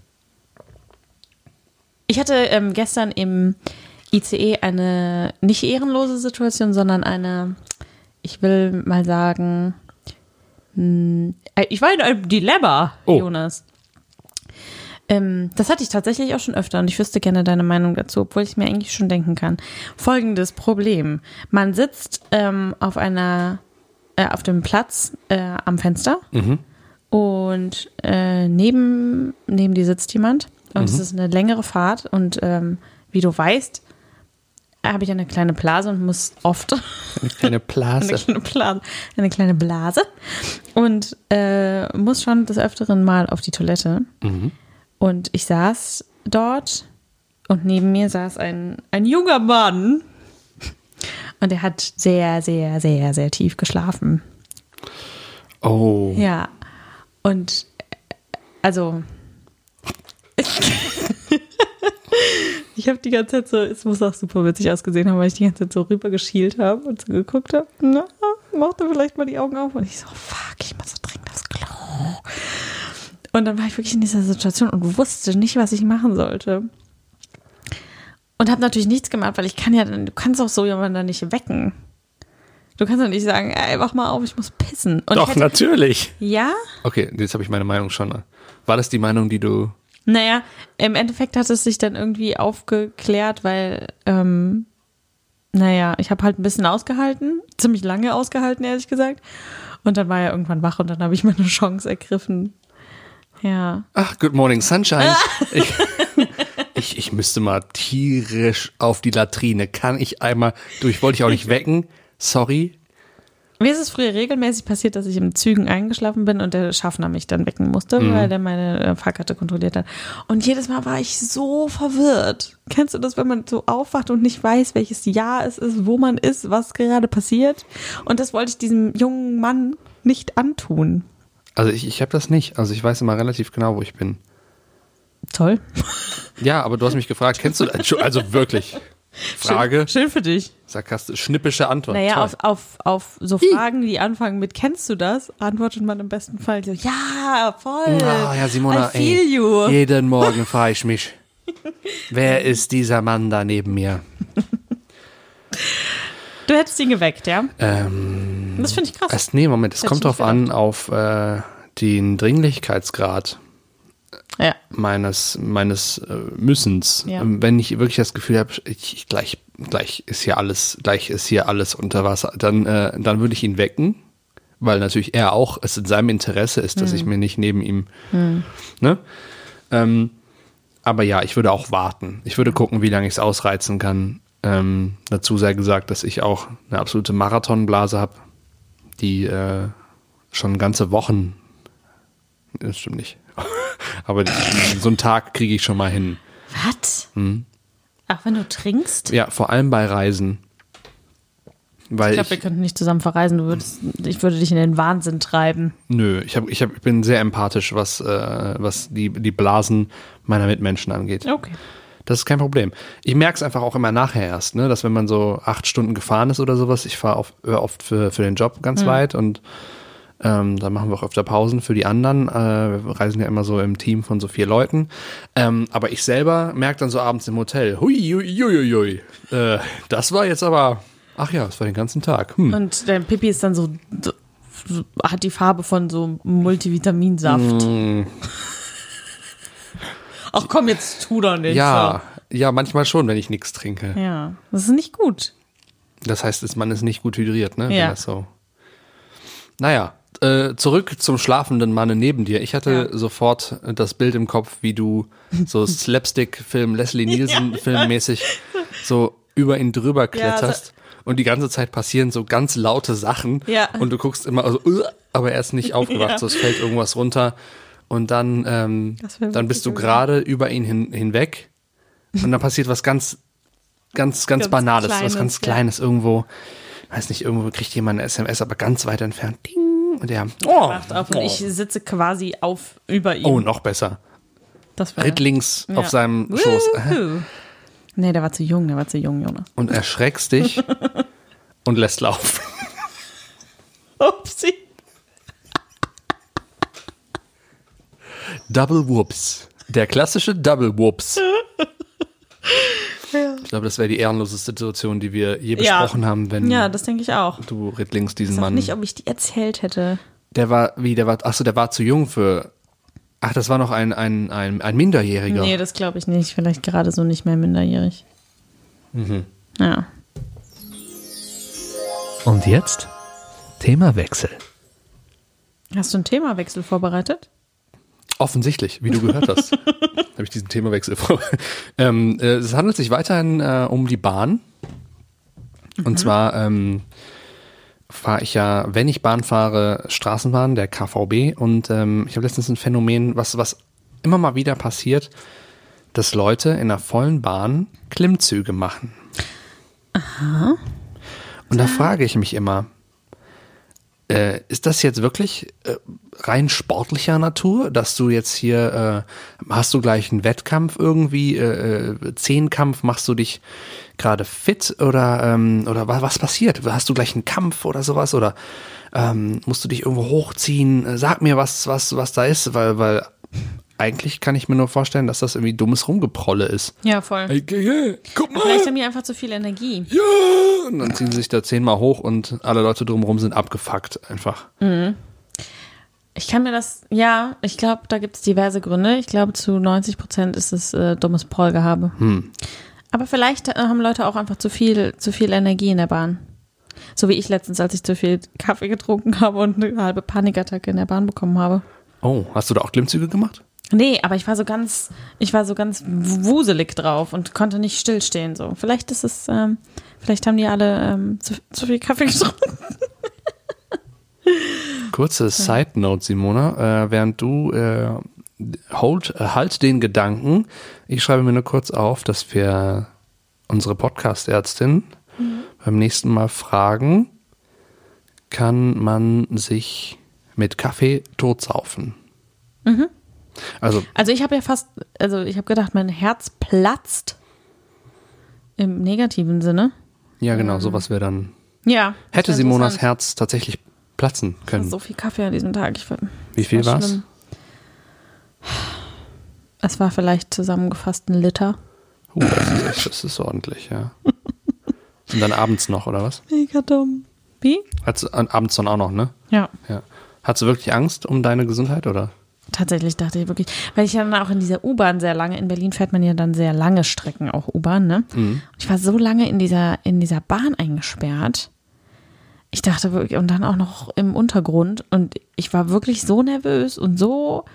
Ich hatte ähm, gestern im ICE eine nicht ehrenlose Situation, sondern eine, ich will mal sagen, ich war in einem Dilemma, Oh. Jonas. Ähm, das hatte ich tatsächlich auch schon öfter und ich wüsste gerne deine Meinung dazu, obwohl ich mir eigentlich schon denken kann. Folgendes Problem. Man sitzt ähm, auf einer, äh, auf dem Platz äh, am Fenster und äh, neben, neben dir sitzt jemand und es ist eine längere Fahrt und ähm, wie du weißt, habe ich eine kleine Blase und muss oft Eine kleine (laughs) eine Blase. kleine Blase, eine kleine Blase und äh, muss schon des Öfteren mal auf die Toilette. Und ich saß dort und neben mir saß ein, ein junger Mann und er hat sehr, sehr, sehr, sehr tief geschlafen. Oh. Ja. Und äh, also (laughs) ich habe die ganze Zeit so, es muss auch super witzig ausgesehen haben, weil ich die ganze Zeit so rüber geschielt habe und so geguckt habe. Na, machte vielleicht mal die Augen auf und ich so, fuck, ich muss so dringend aufs Klo. Und dann war ich wirklich in dieser Situation und wusste nicht, was ich machen sollte. Und habe natürlich nichts gemacht, weil ich kann ja, dann- du kannst auch so jemanden dann nicht wecken. Du kannst doch nicht sagen, ey, wach mal auf, ich muss pissen. Und Doch, hätte, natürlich. ja, Okay, jetzt habe ich meine Meinung schon. War das die Meinung, die du. Naja, im Endeffekt hat es sich dann irgendwie aufgeklärt, weil ähm, naja, ich habe halt ein bisschen ausgehalten, ziemlich lange ausgehalten, ehrlich gesagt. Und dann war er irgendwann wach und dann habe ich meine Chance ergriffen. Ja. Ach, Good Morning Sunshine. ich, ich, ich müsste mal tierisch auf die Latrine. Kann ich einmal durch? Wollte ich auch nicht wecken. Sorry. Mir ist es früher regelmäßig passiert, dass ich im Zügen eingeschlafen bin und der Schaffner mich dann wecken musste, Mhm. weil der meine äh, Fahrkarte kontrolliert hat. Und jedes Mal war ich so verwirrt. Kennst du das, wenn man so aufwacht und nicht weiß, welches Jahr es ist, wo man ist, was gerade passiert? Und das wollte ich diesem jungen Mann nicht antun. Also ich, ich habe das nicht. Also ich weiß immer relativ genau, wo ich bin. Toll. Ja, aber du hast mich gefragt, kennst du das? Also wirklich. (laughs) Frage, Schön für dich. sarkastisch, schnippische Antwort. Naja, Toll. auf, auf, auf so Fragen, die anfangen mit Kennst du das? antwortet man im besten Fall so, ja, voll. Ah, ja, Simona, I feel ey, you. jeden Morgen frage ich mich, (laughs) wer ist dieser Mann da neben mir? Du hättest ihn geweckt, ja? Ähm, Das finde ich krass. es, nee, Moment, es kommt drauf an, auf äh, den Dringlichkeitsgrad ja. meines, meines äh, Müssens. Ja. Ähm, Wenn ich wirklich das Gefühl habe, ich, ich, gleich, gleich ist hier alles, gleich ist hier alles unter Wasser, dann, äh, dann würde ich ihn wecken, weil natürlich er auch, es in seinem Interesse ist, dass ich mir nicht neben ihm, ne? Ähm, aber ja, ich würde auch warten. Ich würde gucken, wie lange ich es ausreizen kann. Ähm, dazu sei gesagt, dass ich auch eine absolute Marathonblase habe, die äh, schon ganze Wochen, das stimmt nicht, (laughs) aber so einen Tag kriege ich schon mal hin. Was? Hm. Ach, wenn du trinkst? Ja, vor allem bei Reisen. Weil Ich glaube, wir könnten nicht zusammen verreisen. Du würdest, ich würde dich in den Wahnsinn treiben. nö, ich, hab, ich, hab, ich bin sehr empathisch, was, äh, was die, die Blasen meiner Mitmenschen angeht. Okay. Das ist kein Problem. Ich merke es einfach auch immer nachher erst, ne? dass wenn man so acht Stunden gefahren ist oder sowas, ich fahre oft, für, für den Job ganz weit und ähm, da machen wir auch öfter Pausen für die anderen. Äh, wir reisen ja immer so im Team von so vier Leuten. Ähm, aber ich selber merke dann so abends im Hotel, hui, hui, hui, hui. Äh, das war jetzt aber, ach ja, das war den ganzen Tag. Hm. Und dein Pipi ist dann so, so hat die Farbe von so Multivitaminsaft. Mm. (laughs) Ach komm, jetzt tu doch nicht Ja, ja, manchmal schon, wenn ich nichts trinke. so. Ja, das ist nicht gut. Das heißt, man ist nicht gut hydriert, ne? Wenn Ja. das so. Naja, äh, zurück zum schlafenden Manne neben dir. Ich hatte Ja. sofort das Bild im Kopf, wie du so (laughs) Slapstick-Film, Leslie Nielsen-Filmmäßig so über ihn drüber kletterst. und die ganze Zeit passieren so ganz laute Sachen. Ja. Und du guckst immer so, "Ugh", aber er ist nicht (laughs) aufgewacht, Ja. so es fällt irgendwas runter. Und dann, ähm, dann bist du gerade über ihn hin, hinweg. Und dann passiert was ganz, ganz, ganz, Ganz Banales, was Kleines, ganz ja. Kleines irgendwo. Weiß nicht, irgendwo kriegt jemand eine SMS, aber ganz weit entfernt. Ding. Und der, oh, Wacht auf und ich sitze quasi auf über ihm. oh, noch besser. das wär- Rittlings Ja. auf seinem Schoß. Wuhu. Nee, der war zu jung, der war zu jung, Jonas. Und erschreckst dich (laughs) und lässt laufen. (laughs) Upsi. Double Whoops. Der klassische Double Whoops. (laughs) Ich glaube, das wäre die ehrenloseste Situation, die wir je Ja. besprochen haben, wenn Ja, das denke ich auch. du Rittlings diesen Ich weiß auch Mann. nicht, ob ich die erzählt hätte. der war, wie, der war, achso, der war zu jung für. Ach, das war noch ein, ein, ein, ein Minderjähriger. Nee, das glaube ich nicht. Vielleicht gerade so nicht mehr minderjährig. Mhm. Ja. Und jetzt? Themawechsel. Hast du einen Themawechsel vorbereitet? Offensichtlich, wie du gehört hast, (laughs) habe ich diesen Themawechsel vor. ähm, äh, es handelt sich weiterhin äh, um die Bahn. Und zwar ähm, fahre ich ja, wenn ich Bahn fahre, Straßenbahn, der KVB. Und ähm, ich habe letztens ein Phänomen, was, was immer mal wieder passiert, dass Leute in einer vollen Bahn Klimmzüge machen. Aha. Und da frage ich mich immer, äh, ist das jetzt wirklich äh, rein sportlicher Natur, dass du jetzt hier, äh, hast du gleich einen Wettkampf irgendwie, äh, äh, Zehnkampf, machst du dich gerade fit oder, ähm, oder was, was passiert? Hast du gleich einen Kampf oder sowas oder ähm, musst du dich irgendwo hochziehen? Sag mir, was, was, was da ist, weil, weil eigentlich kann ich mir nur vorstellen, dass das irgendwie dummes Rumgeprolle ist. Ja, voll. Hey, hey, guck mal! Vielleicht haben die einfach zu viel Energie. Ja! Und dann ziehen sie sich da zehnmal hoch und alle Leute drumherum sind abgefuckt einfach. Ich kann mir das, ja, ich glaube, da gibt es diverse Gründe. Ich glaube, zu 90 Prozent ist es äh, dummes Prollgehabe. Aber vielleicht äh, haben Leute auch einfach zu viel, zu viel Energie in der Bahn. So wie ich letztens, als ich zu viel Kaffee getrunken habe und eine halbe Panikattacke in der Bahn bekommen habe. Oh, hast du da auch Klimmzüge gemacht? Nee, aber ich war so ganz, ich war so ganz wuselig drauf und konnte nicht stillstehen. So, vielleicht ist es, ähm, vielleicht haben die alle ähm, zu, zu viel Kaffee (laughs) getrunken. Kurze Side Note, Simona, äh, während du äh, hold, äh, halt den Gedanken. Ich schreibe mir nur kurz auf, dass wir unsere Podcast-Ärztin beim nächsten Mal fragen, kann man sich mit Kaffee totsaufen? Also, Also ich habe ja fast, also ich habe gedacht, mein Herz platzt im negativen Sinne. ja genau, sowas wäre dann. Ja. Hätte Simonas. Herz tatsächlich platzen können. So viel Kaffee an diesem Tag. Ich, Wie viel war schlimm. Es war vielleicht zusammengefasst ein Liter. Uh, das ist das ist ordentlich, ja. (laughs) Und dann abends noch, oder was? Mega dumm. Wie? Hat's, abends dann auch noch, ne? Ja. Ja. Hast du wirklich Angst um deine Gesundheit, oder? Tatsächlich dachte ich wirklich, weil ich ja dann auch in dieser U-Bahn sehr lange, in Berlin fährt man ja dann sehr lange Strecken, auch U-Bahn, ne? Und ich war so lange in dieser, in dieser Bahn eingesperrt. Ich dachte wirklich, und dann auch noch im Untergrund. Und ich war wirklich so nervös und so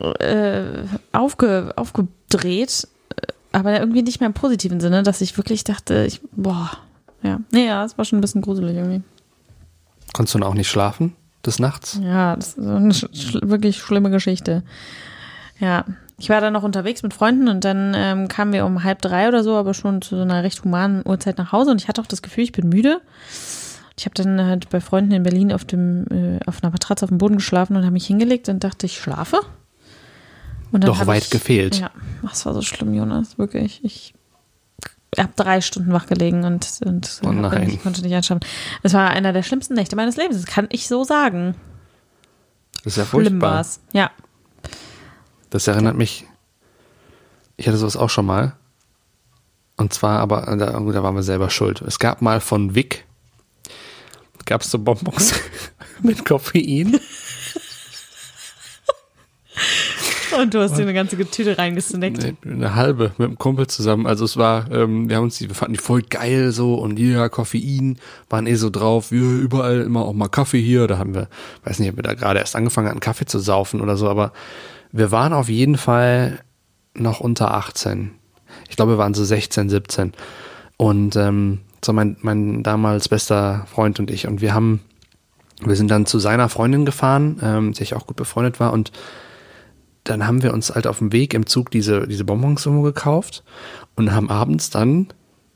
äh, aufge, aufgedreht, aber irgendwie nicht mehr im positiven Sinne, dass ich wirklich dachte, ich, boah, ja. Ja, es war schon ein bisschen gruselig irgendwie. Konntest du dann auch nicht schlafen des Nachts? Ja, das ist eine sch wirklich schlimme Geschichte. Ja, ich war dann noch unterwegs mit Freunden und dann ähm, kamen wir um halb drei oder so, aber schon zu so einer recht humanen Uhrzeit nach Hause und ich hatte auch das Gefühl, ich bin müde. Ich habe dann halt bei Freunden in Berlin auf dem äh, auf einer Matratze auf dem Boden geschlafen und habe mich hingelegt und dachte, ich schlafe. Und dann Doch weit ich, gefehlt. Ja, das war so schlimm, Jonas, wirklich. Ich habe drei Stunden wach gelegen und, und Oh nein. ich konnte nicht einschlafen. Es war einer der schlimmsten Nächte meines Lebens, das kann ich so sagen. Das ist ja Schlimm furchtbar. war's. Ja. Das erinnert mich, ich hatte sowas auch schon mal. Und zwar, aber da, da waren wir selber schuld. Es gab mal von Vic, gab es so Bonbons (laughs) (laughs) mit Koffein. Und du hast dir eine ganze Tüte reingesnackt. Nee, Eine halbe mit einem Kumpel zusammen. Also es war, ähm, wir haben uns die, wir fanden die voll geil so und ja, Koffein, waren eh so drauf, wir überall immer auch mal Kaffee hier. Da haben wir, weiß nicht, ob wir da gerade erst angefangen hatten, Kaffee zu saufen oder so, aber wir waren auf jeden Fall noch unter 18. Ich glaube, wir waren so 16, 17. Und ähm, so mein, mein damals bester Freund und ich. Und wir haben, wir sind dann zu seiner Freundin gefahren, ähm, die ich auch gut befreundet war und dann haben wir uns halt auf dem Weg im Zug diese, diese Bonbons irgendwo gekauft und haben abends dann,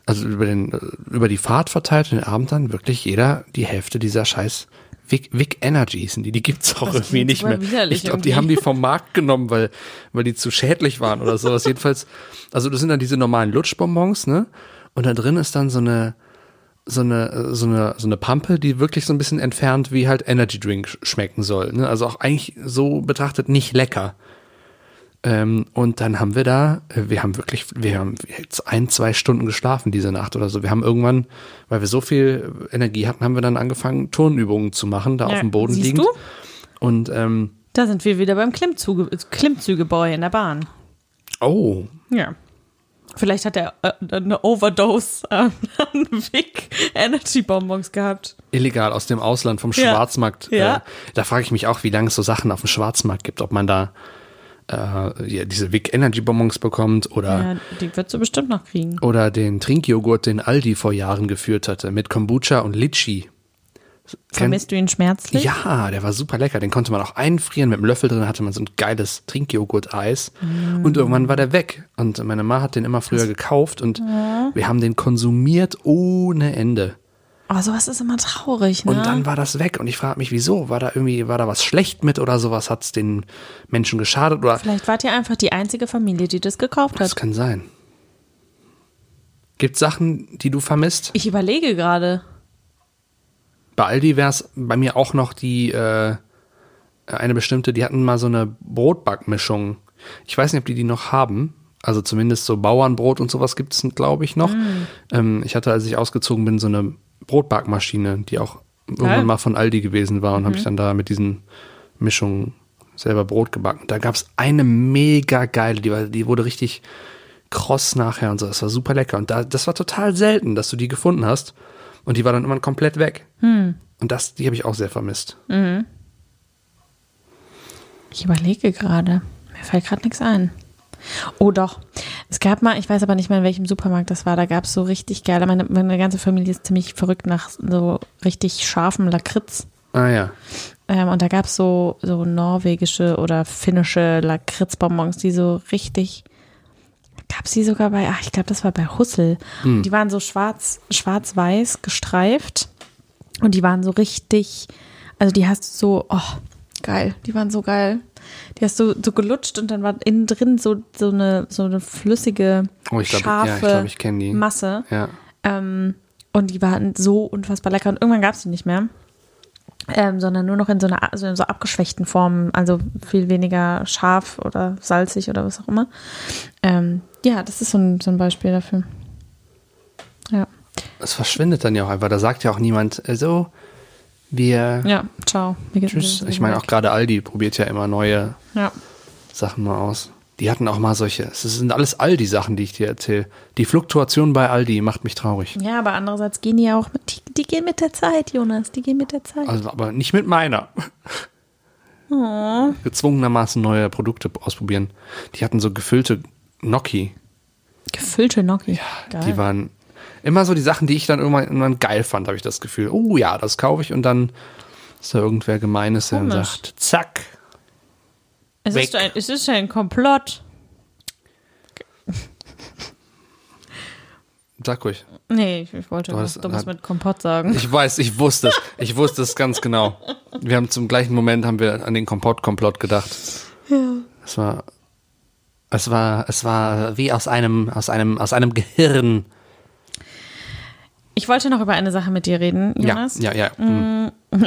also über, den, über die Fahrt verteilt und den Abend dann wirklich jeder die Hälfte dieser scheiß Vic, Vic Energy sind die, die gibt's auch irgendwie nicht mehr. Ich glaube, die haben die vom Markt genommen, weil, weil die zu schädlich waren oder sowas. Jedenfalls, also das sind dann diese normalen Lutschbonbons, ne? Und da drin ist dann so eine, so eine, so eine, so eine Pampe, die wirklich so ein bisschen entfernt wie halt Energy Drink sch- schmecken soll. Ne? Also auch eigentlich so betrachtet nicht lecker. Ähm, und dann haben wir da, äh, wir haben wirklich, wir haben jetzt ein, zwei Stunden geschlafen diese Nacht oder so. Wir haben irgendwann, weil wir so viel Energie hatten, haben wir dann angefangen, Turnübungen zu machen, da Ja, auf dem Boden siehst liegend. du? Und ähm, Da sind wir wieder beim Klimmzuge, Klimmzügeboy in der Bahn. oh, Ja. Vielleicht hat er äh, eine Overdose an Vic Energy Bonbons gehabt. illegal aus dem Ausland vom Ja. Schwarzmarkt. Ja. Äh, da frage ich mich auch, wie lange es so Sachen auf dem Schwarzmarkt gibt, ob man da ja, diese Vic Energy Bonbons bekommt oder Ja, die wird sie bestimmt noch kriegen. oder den Trinkjoghurt, den Aldi vor Jahren geführt hatte, mit Kombucha und Litchi. Vermisst du ihn schmerzlich? Ja, der war super lecker. Den konnte man auch einfrieren. Mit einem Löffel drin hatte man so ein geiles Trinkjoghurt-Eis. Mm. Und irgendwann war der weg. Und meine Ma hat den immer früher gekauft und wir haben den konsumiert ohne Ende. Aber sowas ist immer traurig, ne? Und dann war das weg. Und ich frage mich, wieso? War da irgendwie, war da was schlecht mit oder sowas? Hat es den Menschen geschadet? Oder Vielleicht wart ihr einfach die einzige Familie, die das gekauft das hat. kann sein. Gibt Sachen, die du vermisst? Ich überlege gerade. Bei Aldi wäre es bei mir auch noch die äh, eine bestimmte, die hatten mal so eine Brotbackmischung. Ich weiß nicht, ob die die noch haben. Also zumindest so Bauernbrot und sowas gibt es, glaube ich, noch. Ähm, ich hatte, als ich ausgezogen bin, so eine Brotbackmaschine, die auch irgendwann mal von Aldi gewesen war und habe ich dann da mit diesen Mischungen selber Brot gebacken. Da gab es eine mega geile, die, war, die wurde richtig kross nachher und so. Das war super lecker. Und da, das war total selten, dass du die gefunden hast. Und die war dann immer komplett weg. Und das, die habe ich auch sehr vermisst. Ich überlege gerade. Mir fällt gerade nichts ein. Oh doch. Es gab mal, ich weiß aber nicht mehr, in welchem Supermarkt das war, da gab es so richtig geil. Meine, meine ganze Familie ist ziemlich verrückt nach so richtig scharfem Lakritz. Ah ja. Ähm, und da gab es so, so norwegische oder finnische Lakritzbonbons, die so richtig. Gab es die sogar bei, ach, ich glaube, das war bei Hussel. Und Die waren so schwarz, schwarz-weiß gestreift. Und die waren so richtig, also die hast du so, oh, geil, die waren so geil. Die hast du so gelutscht und dann war innen drin so, so, eine, so eine flüssige, Oh, ich glaub, ja, scharfe ich glaub, ich kenn die. Masse. Ja. Ähm, und die waren so unfassbar lecker. Und irgendwann gab es die nicht mehr. Ähm, sondern nur noch in so einer also in so abgeschwächten Form, also viel weniger scharf oder salzig oder was auch immer. Ähm, ja, das ist so ein, so ein Beispiel dafür. Ja. Es verschwindet dann ja auch einfach. Da sagt ja auch niemand, äh, so, wir. Ja, ciao. Tschüss. Ich meine, auch gerade Aldi probiert ja immer neue Ja. Sachen mal aus. Die hatten auch mal solche. Es sind alles Aldi-Sachen, die ich dir erzähle. Die Fluktuation bei Aldi macht mich traurig. ja, aber andererseits gehen die ja auch mit, die, die gehen mit der Zeit, Jonas, die gehen mit der Zeit. Also, aber nicht mit meiner. Oh. Gezwungenermaßen neue Produkte ausprobieren. Die hatten so gefüllte Gnocchi. Gefüllte Gnocchi. Geil. Die waren immer so die Sachen, die ich dann irgendwann, irgendwann geil fand, habe ich das Gefühl. Oh ja, das kaufe ich und dann ist da irgendwer Gemeines, der dann sagt, zack. es, ist weg. ein, es ist ein Komplott. Sag ruhig. Nee, ich, ich wollte Du was Dummes mit Kompott sagen. Ich weiß, ich wusste es. Ich wusste es ganz genau. Wir haben zum gleichen Moment haben wir an den Kompott-Komplott gedacht. Ja. Es war, es war, es war wie aus einem, aus einem, aus einem Gehirn. Ich wollte noch über eine Sache mit dir reden, Ja, Jonas. ja, ja. mm, (laughs)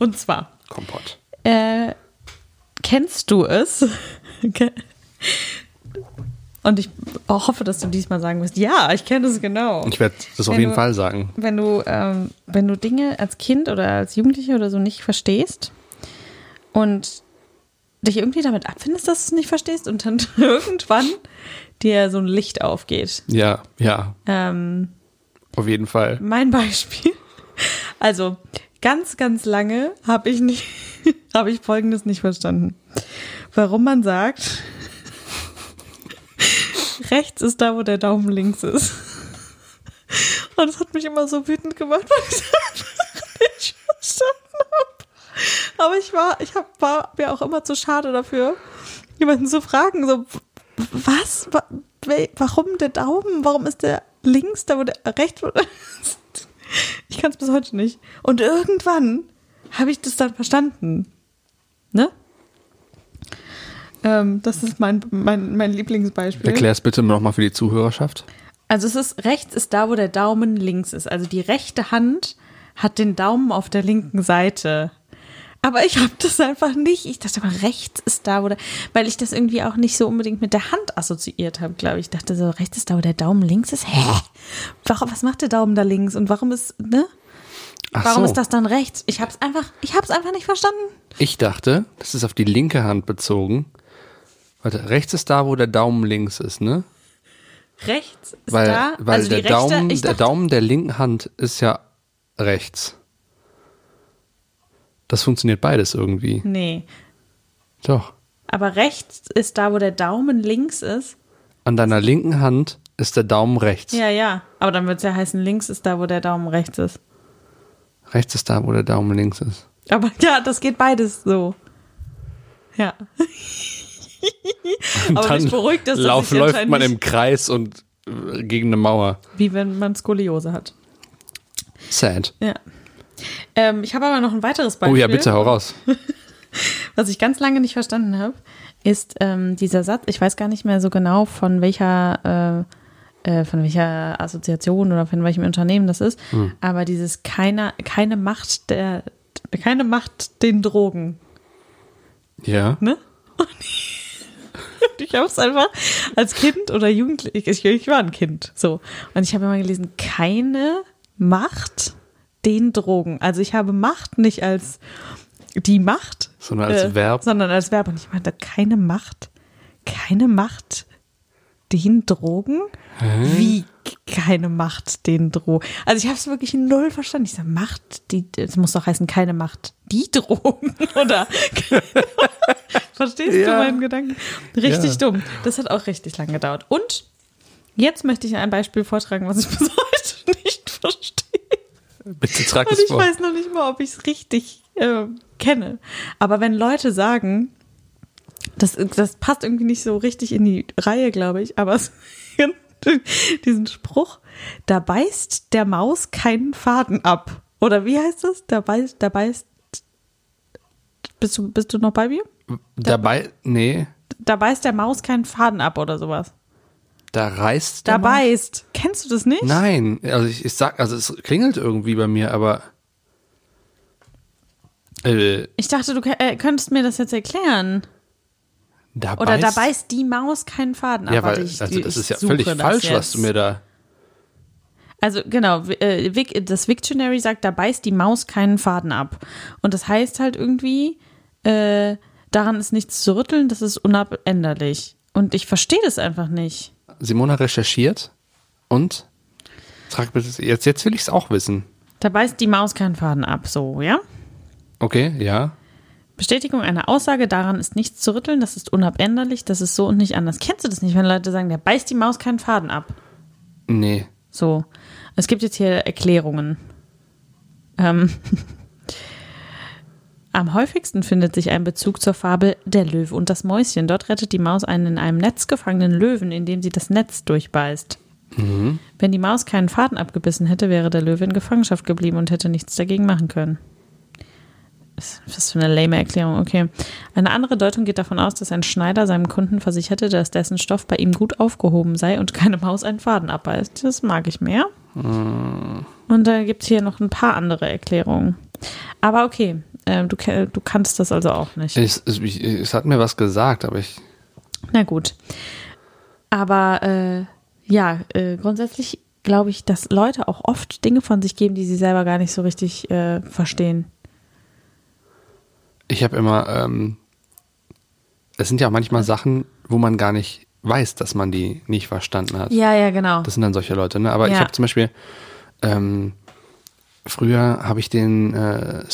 Und zwar, Kompott. äh, kennst du es? (laughs) Und ich hoffe, dass du diesmal sagen wirst, ja, ich kenne es genau. Ich werde das auf Wenn jeden du- Fall sagen. wenn du, ähm, wenn du Dinge als Kind oder als Jugendliche oder so nicht verstehst und dich irgendwie damit abfindest, dass du es nicht verstehst und dann (laughs) irgendwann dir so ein Licht aufgeht. Ja, ja, Ähm, auf jeden Fall. mein Beispiel. Also ganz, ganz lange habe ich nicht, (laughs) habe ich Folgendes nicht verstanden. Warum man sagt, (laughs) rechts ist da, wo der Daumen links ist. Und das hat mich immer so wütend gemacht, weil ich es einfach nicht verstanden habe. Aber ich war, ich hab, war mir auch immer zu schade dafür, jemanden zu fragen, so, was, warum der Daumen, warum ist der links, da wo der rechts, wo der (laughs) ich kann es bis heute nicht. Und irgendwann habe ich das dann verstanden. Ne? Ähm, das ist mein, mein, mein Lieblingsbeispiel. Erklär es bitte nochmal für die Zuhörerschaft. Also es ist rechts ist da, wo der Daumen links ist. Also die rechte Hand hat den Daumen auf der linken Seite. Aber ich habe das einfach nicht. Ich dachte mal, rechts ist da, wo der, weil ich das irgendwie auch nicht so unbedingt mit der Hand assoziiert habe, glaube ich. Ich dachte so, rechts ist da, wo der Daumen links ist. Hä? Warum, was macht der Daumen da links? Und warum ist, ne? Ach Warum so. ist das dann rechts? Ich habe es einfach, ich habe es einfach nicht verstanden. Ich dachte, das ist auf die linke Hand bezogen. Warte, rechts ist da, wo der Daumen links ist, ne? Rechts ist Weil, da, weil also der, rechte, Daumen, der dachte, Daumen der linken Hand ist ja rechts. Das funktioniert beides irgendwie. nee, Doch. aber rechts ist da, wo der Daumen links ist. An deiner linken Hand ist der Daumen rechts. Ja, ja, aber dann wird es ja heißen, links ist da, wo der Daumen rechts ist. Rechts ist da, wo der Daumen links ist. Aber ja, das geht beides so. Ja. (laughs) aber mich beruhigt das, lauf, läuft man im Kreis und äh, gegen eine Mauer. wie wenn man Skoliose hat. Sad. Ja. Ähm, ich habe aber noch ein weiteres Beispiel. Oh ja, bitte, hau raus. (laughs) Was ich ganz lange nicht verstanden habe, ist ähm, dieser Satz, ich weiß gar nicht mehr so genau, von welcher, äh, äh, von welcher Assoziation oder von welchem Unternehmen das ist, Hm. aber dieses keine, keine Macht der, keine Macht den Drogen, Ja. ne? (laughs) Und ich habe es einfach als Kind oder Jugendlich, ich, ich war ein Kind, so. Und ich habe immer gelesen, keine Macht den Drogen. Also ich habe Macht nicht als die Macht, Sondern als äh, Verb. Sondern als Verb. Und ich meinte, keine Macht, keine Macht den drogen? Wie keine Macht den drogen? Also ich habe es wirklich null verstanden. Ich sage, Macht, die, das muss doch heißen, keine Macht, die drogen, (laughs) oder? (laughs) Verstehst Ja. du meinen Gedanken? Richtig Ja. dumm. Das hat auch richtig lang gedauert. Und jetzt möchte ich ein Beispiel vortragen, was ich (laughs) bis heute nicht verstehe. Bitte trag Und es ich vor. weiß noch nicht mal, ob ich es richtig äh, kenne. Aber wenn Leute sagen, das, das passt irgendwie nicht so richtig in die Reihe, glaube ich, aber es, (laughs) diesen Spruch, da beißt der Maus keinen Faden ab. Oder wie heißt das? Da beißt, da beißt. Bist du, bist du noch bei mir? Dabei, nee, Da beißt der Maus keinen Faden ab oder sowas. Da reißt Da Mann- beißt. Kennst du das nicht? Nein, also ich, ich sag, also es klingelt irgendwie bei mir, aber äh, Ich dachte, du äh, könntest mir das jetzt erklären. da Oder da beißt- beißt die Maus keinen Faden ab. Ja, weil ich- also das ist ja völlig falsch, was jetzt. du mir da. Also genau, äh, das Victionary sagt, da beißt die Maus keinen Faden ab. Und das heißt halt irgendwie, äh, daran ist nichts zu rütteln, das ist unabänderlich. Und ich verstehe das einfach nicht. Simona recherchiert und jetzt jetzt will ich es auch wissen. Da beißt die Maus keinen Faden ab, so, ja? Okay, ja. Bestätigung einer Aussage, daran ist nichts zu rütteln, das ist unabänderlich, das ist so und nicht anders. Kennst du das nicht, wenn Leute sagen, der beißt die Maus keinen Faden ab? Nee. So. Es gibt jetzt hier Erklärungen. Ähm. (laughs) Am häufigsten findet sich ein Bezug zur Fabel Der Löwe und das Mäuschen. Dort rettet die Maus einen in einem Netz gefangenen Löwen, indem sie das Netz durchbeißt. Wenn die Maus keinen Faden abgebissen hätte, wäre der Löwe in Gefangenschaft geblieben und hätte nichts dagegen machen können. Was für eine lame Erklärung, okay. Eine andere Deutung geht davon aus, dass ein Schneider seinem Kunden versicherte, dass dessen Stoff bei ihm gut aufgehoben sei und keine Maus einen Faden abbeißt. Das mag ich mehr. Und da gibt es hier noch ein paar andere Erklärungen. Aber okay, äh, du, du kannst das also auch nicht. Es, es, ich- es hat mir was gesagt, aber ich. Na gut. Aber äh, ja, äh, grundsätzlich glaube ich, dass Leute auch oft Dinge von sich geben, die sie selber gar nicht so richtig äh, verstehen. Ich habe immer, ähm, es sind ja auch manchmal Sachen, wo man gar nicht weiß, dass man die nicht verstanden hat. Ja, ja, genau. Das sind dann solche Leute, ne? Aber ich Ja. habe zum Beispiel, ähm, früher habe ich den äh,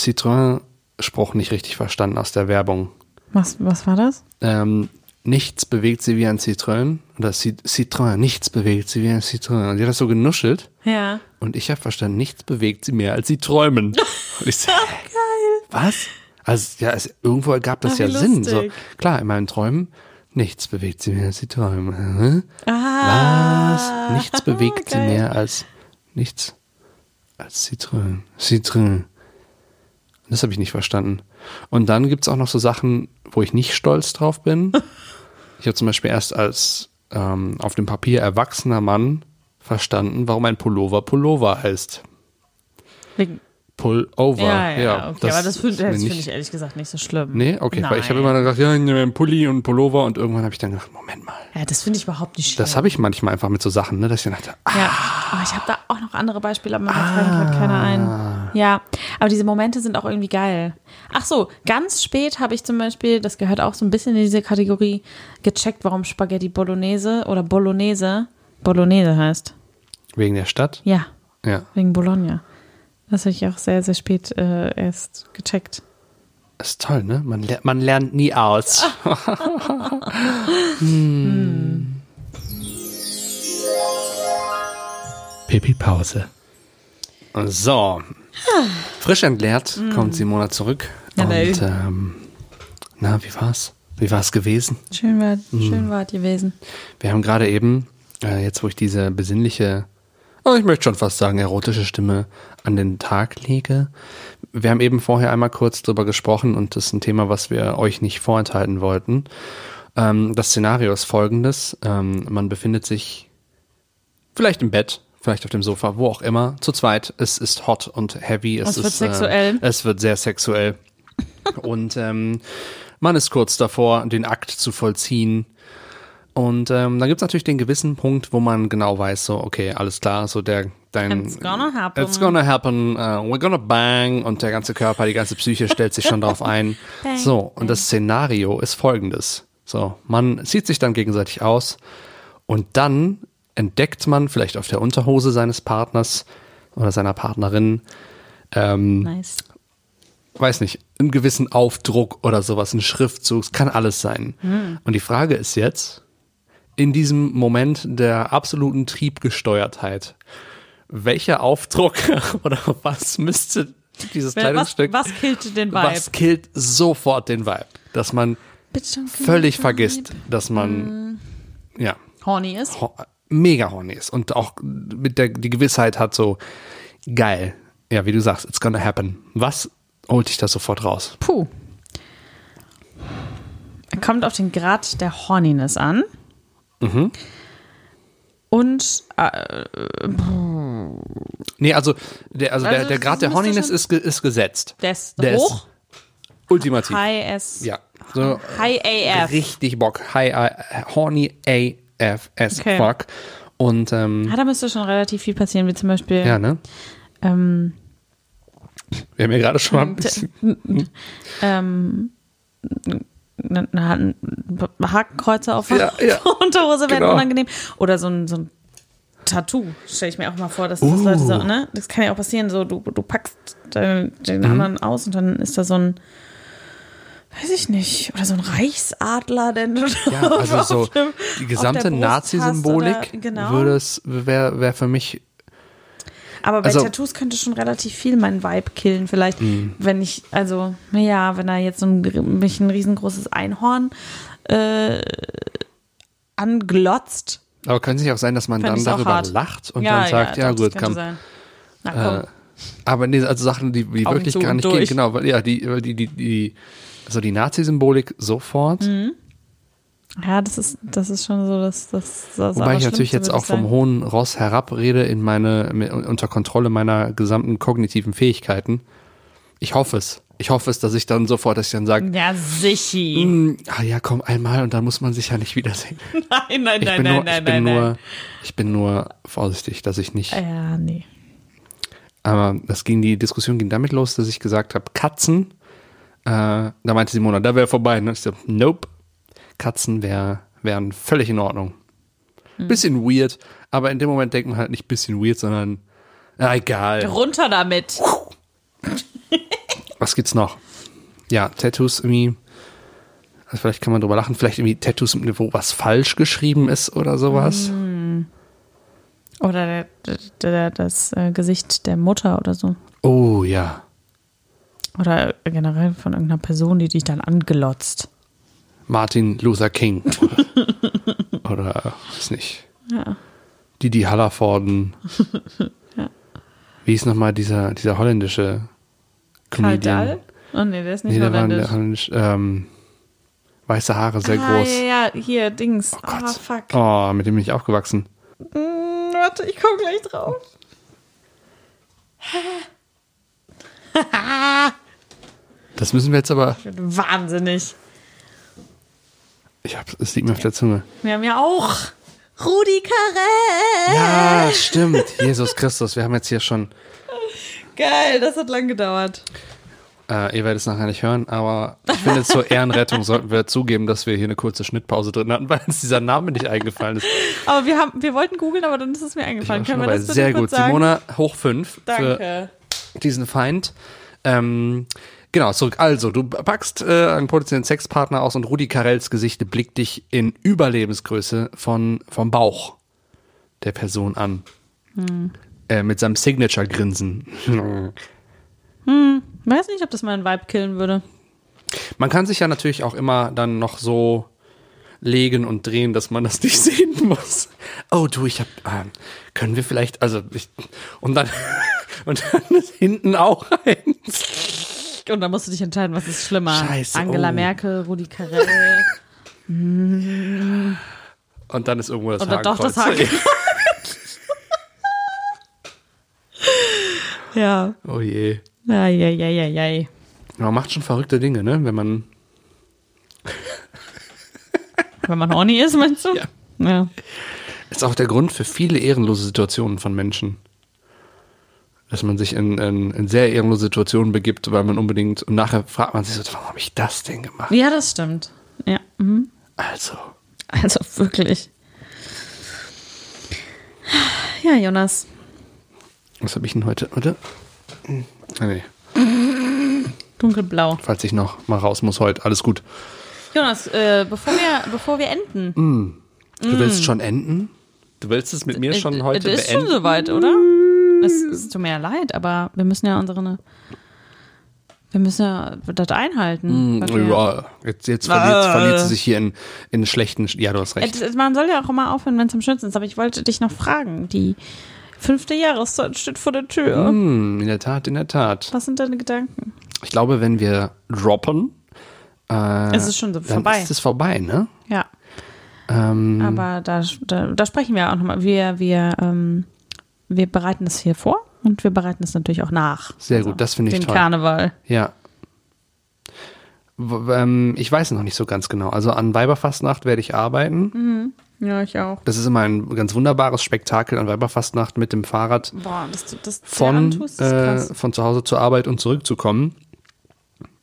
Citroën-Spruch nicht richtig verstanden aus der Werbung. Was, was war das? Ähm, nichts bewegt sie wie ein Citroën. Oder Citroën, nichts bewegt sie wie ein Citroën. Und die hat das so genuschelt. Ja. Und ich habe verstanden, nichts bewegt sie mehr, als sie träumen. (laughs) Und ich so, geil. Was? Also, ja, es, irgendwo ergab das Ach, ja wie Sinn. So, lustig. klar, in meinen Träumen, nichts bewegt sie mehr, als sie träumen. Hä? Ah, Was? Nichts bewegt sie mehr als nichts als Citroën. Citroën. Das habe ich nicht verstanden. Und dann gibt's auch noch so Sachen, wo ich nicht stolz drauf bin. (laughs) Ich habe zum Beispiel erst als ähm, auf dem Papier erwachsener Mann verstanden, warum ein Pullover Pullover heißt. Wegen, Pullover. ja, ja, ja, okay. aber das finde das find ich ehrlich gesagt nicht so schlimm. Nee, okay, weil ich habe Nein. immer gedacht, ja, einen Pulli und Pullover und irgendwann habe ich dann gedacht, Moment mal. Ja, das finde ich überhaupt nicht schlimm. Das habe ich manchmal einfach mit so Sachen, ne, dass ich dann dachte, ah, Ja, aber ich habe da auch noch andere Beispiele, aber mir fallen gerade keiner ein. Ja, aber diese Momente sind auch irgendwie geil. Ach so, ganz spät habe ich zum Beispiel, das gehört auch so ein bisschen in diese Kategorie, gecheckt, warum Spaghetti Bolognese oder Bolognese Bolognese heißt. wegen der Stadt. Ja, Ja. wegen Bologna. Das habe ich auch sehr, sehr spät äh, erst gecheckt. Ist toll, ne? Man, ler man lernt nie aus. (laughs) hm. Pipi-Pause. So. Frisch entleert kommt Simona zurück. Ja, und ähm, na, wie war's? Wie war's gewesen? Schön war, Hm. schön war gewesen. Wir haben gerade eben, äh, jetzt wo ich diese besinnliche, ich möchte schon fast sagen, erotische Stimme an den Tag lege. Wir haben eben vorher einmal kurz drüber gesprochen und das ist ein Thema, was wir euch nicht vorenthalten wollten. Ähm, das Szenario ist folgendes. Ähm, man befindet sich vielleicht im Bett, vielleicht auf dem Sofa, wo auch immer, zu zweit. Es ist hot und heavy. Es, Es wird ist, sexuell. Äh, es wird sehr sexuell. (laughs) und ähm, man ist kurz davor, den Akt zu vollziehen. Und ähm, dann gibt's natürlich den gewissen Punkt, wo man genau weiß, so, okay, alles klar, so der, dein. It's gonna happen. It's gonna happen, uh, we're gonna bang und der ganze Körper, die ganze Psyche stellt sich schon drauf ein. (laughs) Bang, so, und das Szenario ist folgendes. So, man zieht sich dann gegenseitig aus Und dann entdeckt man vielleicht auf der Unterhose seines Partners oder seiner Partnerin, ähm, Nice. weiß nicht, einen gewissen Aufdruck oder sowas, ein Schriftzug, es kann alles sein. Und die Frage ist jetzt, in diesem Moment der absoluten Triebgesteuertheit, welcher Aufdruck (laughs) oder was müsste dieses Was, Kleidungsstück, was killt den Vibe? was killt sofort den Vibe? Dass man völlig vergisst, vibe. dass man, ja, Horny ist. ho- mega horny ist und auch mit der die Gewissheit hat so geil. Ja, wie du sagst, it's gonna happen. Was holt dich da sofort raus? Puh. Kommt auf den Grad der Horniness an. Mhm. Und äh, Nee, also der also, der, Also der das Grad der Horniness ist ge- ist gesetzt. des Der ist hoch, Ultimativ. High S, Ja. So High AF. richtig Bock. High äh, horny AF as Okay. fuck. Und ähm, Ja, da müsste schon relativ viel passieren, wie zum Beispiel ja, ne? ähm, Wir haben ja gerade schon mal ein bisschen (laughs) ähm, ein, ein Hakenkreuze auf der Ja, (laughs) ja. Unterhose werden Genau. unangenehm. Oder so ein, so ein Tattoo, stelle ich mir auch mal vor, dass das Uh. Leute so, ne? Das kann ja auch passieren, so du, du packst den, den Mhm. anderen aus und dann ist da so ein, weiß ich nicht, oder so ein Reichsadler, denn Ja, (laughs) also so dem- die gesamte Nazi-Symbolik genau. würde es wäre wär für mich Aber bei Also- Tattoos könnte schon relativ viel meinen Vibe killen. Vielleicht, Mhm. wenn ich, also, ja, wenn da jetzt so ein, mich ein riesengroßes Einhorn äh, anglotzt. aber kann es nicht auch sein, dass man dann darüber hart. lacht und dann sagt, ja, doch, das gut, könnte komm. sein. Na komm. Äh, aber nee, also Sachen, die, die wirklich gar nicht durch. gehen, genau, weil ja, die, weil die, die, die, also die Nazi-Symbolik sofort, Mhm. Ja, das ist, das ist schon so, dass das, das wobei ich natürlich jetzt auch vom hohen Ross herabrede in meine, unter Kontrolle meiner gesamten kognitiven Fähigkeiten. Ich hoffe es. Ich hoffe es, dass ich dann sofort, dass ich dann sage, Ja, sicher. "Hm, ah ja, komm einmal und dann muss man sich ja nicht wiedersehen. (laughs) Nein, nein, Ich nein, bin nein, nur, nein, ich bin nein, nur, nein. ich bin nur vorsichtig, dass ich nicht. Ja, nee. Aber das ging, die Diskussion ging damit los, dass ich gesagt habe, Katzen. Äh, da meinte Simona, da wäre vorbei. Ne? Ich so, nope. Katzen wär, wären völlig in Ordnung. Hm. Bisschen weird, aber in dem Moment denkt man halt nicht bisschen weird, sondern na, egal. Runter damit. Was gibt's noch? Ja, Tattoos irgendwie. Also vielleicht kann man drüber lachen. Vielleicht irgendwie Tattoos, wo was falsch geschrieben ist oder sowas. Hm. Oder der, der, der, das äh, Gesicht der Mutter oder so. Oh ja. Oder generell von irgendeiner Person, die dich dann angelotzt. Martin Luther King. (laughs) Oder, weiß nicht. Ja. Didi Hallervorden. (laughs) Ja. Wie ist nochmal dieser, dieser holländische Karl Comedian? Dahl? Oh nee, der ist nicht Nee, der war holländisch. der holländisch. Ähm, weiße Haare, sehr ah, groß. ja, ja, hier, Dings. Oh Gott. Ah, fuck. Oh, mit dem bin ich aufgewachsen. Hm, warte, ich komme gleich drauf. Das müssen wir jetzt aber. Wahnsinnig. Ich hab, es liegt mir auf der Zunge. Wir haben ja auch Rudi Carell. Ja, stimmt. Jesus Christus, wir haben jetzt hier schon. Geil, das hat lang gedauert. Äh, ihr werdet es nachher nicht hören, aber ich finde, zur Ehrenrettung sollten wir zugeben, dass wir hier eine kurze Schnittpause drin hatten, weil uns dieser Name nicht eingefallen ist. Aber wir haben, wir wollten googeln, aber dann ist es mir eingefallen. Können wir das Sehr gut. sagen? Simona, hoch fünf Danke. für diesen Feind. Ähm, genau, zurück. Also, du packst äh, einen potenziellen Sexpartner aus und Rudi Carells Gesicht blickt dich in Überlebensgröße von, vom Bauch der Person an. Hm. Äh, mit seinem Signature-Grinsen. Weiß nicht, ob das meinen Vibe killen würde. Man kann sich ja natürlich auch immer dann noch so legen und drehen, dass man das (laughs) nicht sehen muss. Oh du, ich hab, ähm, können wir vielleicht, also ich, und dann, (laughs) und dann ist hinten auch eins. Und dann musst du dich entscheiden, was ist schlimmer. Scheiße, Angela oh. Merkel, Rudi Carell. Und dann ist irgendwo das Oder doch das Hakenkreuz. (laughs) ja. Oh je. Ja, ja, ja, ja, ja. Man macht schon verrückte Dinge, ne? Wenn man, (laughs) Wenn man horny ist, meinst du? Ja. Ja. ist auch der Grund für viele ehrenlose Situationen von Menschen. Dass man sich in, in, in sehr ehrenlose Situationen begibt, weil man unbedingt, und nachher fragt man sich so, warum habe ich das denn gemacht? Ja, das stimmt. Ja. Mhm. Also. Also wirklich. Ja, Jonas. Was habe ich denn heute? Oder? Ah, nee. Dunkelblau. Falls ich noch mal raus muss heute. Alles gut. Jonas, äh, bevor wir, bevor wir enden. Du willst schon enden? Du willst es mit mir schon Äh, heute Das ist schon beenden? soweit, oder? Es, es tut mir ja leid, aber wir müssen ja unsere. Wir müssen ja das einhalten. Hm, Ja, jetzt, jetzt verliert, verliert sie sich hier in, in schlechten. Ja, du hast recht. Man soll ja auch immer aufhören, wenn es am schönsten ist. Aber ich wollte dich noch fragen. Die fünfte Jahreszeit steht vor der Tür. Hm, in der Tat, in der Tat. Was sind deine Gedanken? Ich glaube, wenn wir droppen, äh, Es ist schon so dann vorbei. ist es vorbei, ne? Ja. Ähm, Aber da, da, da sprechen wir auch nochmal. Wir, wir, ähm, wir bereiten es hier vor und wir bereiten es natürlich auch nach. Sehr gut, das finde ich Den toll. Karneval. Ja. Ähm, ich weiß noch nicht so ganz genau. Also an Weiberfastnacht werde ich arbeiten. Ja, ich auch. Das ist immer ein ganz wunderbares Spektakel an Weiberfastnacht mit dem Fahrrad Boah, das, das, das von, antust, äh, von zu Hause zur Arbeit und zurückzukommen.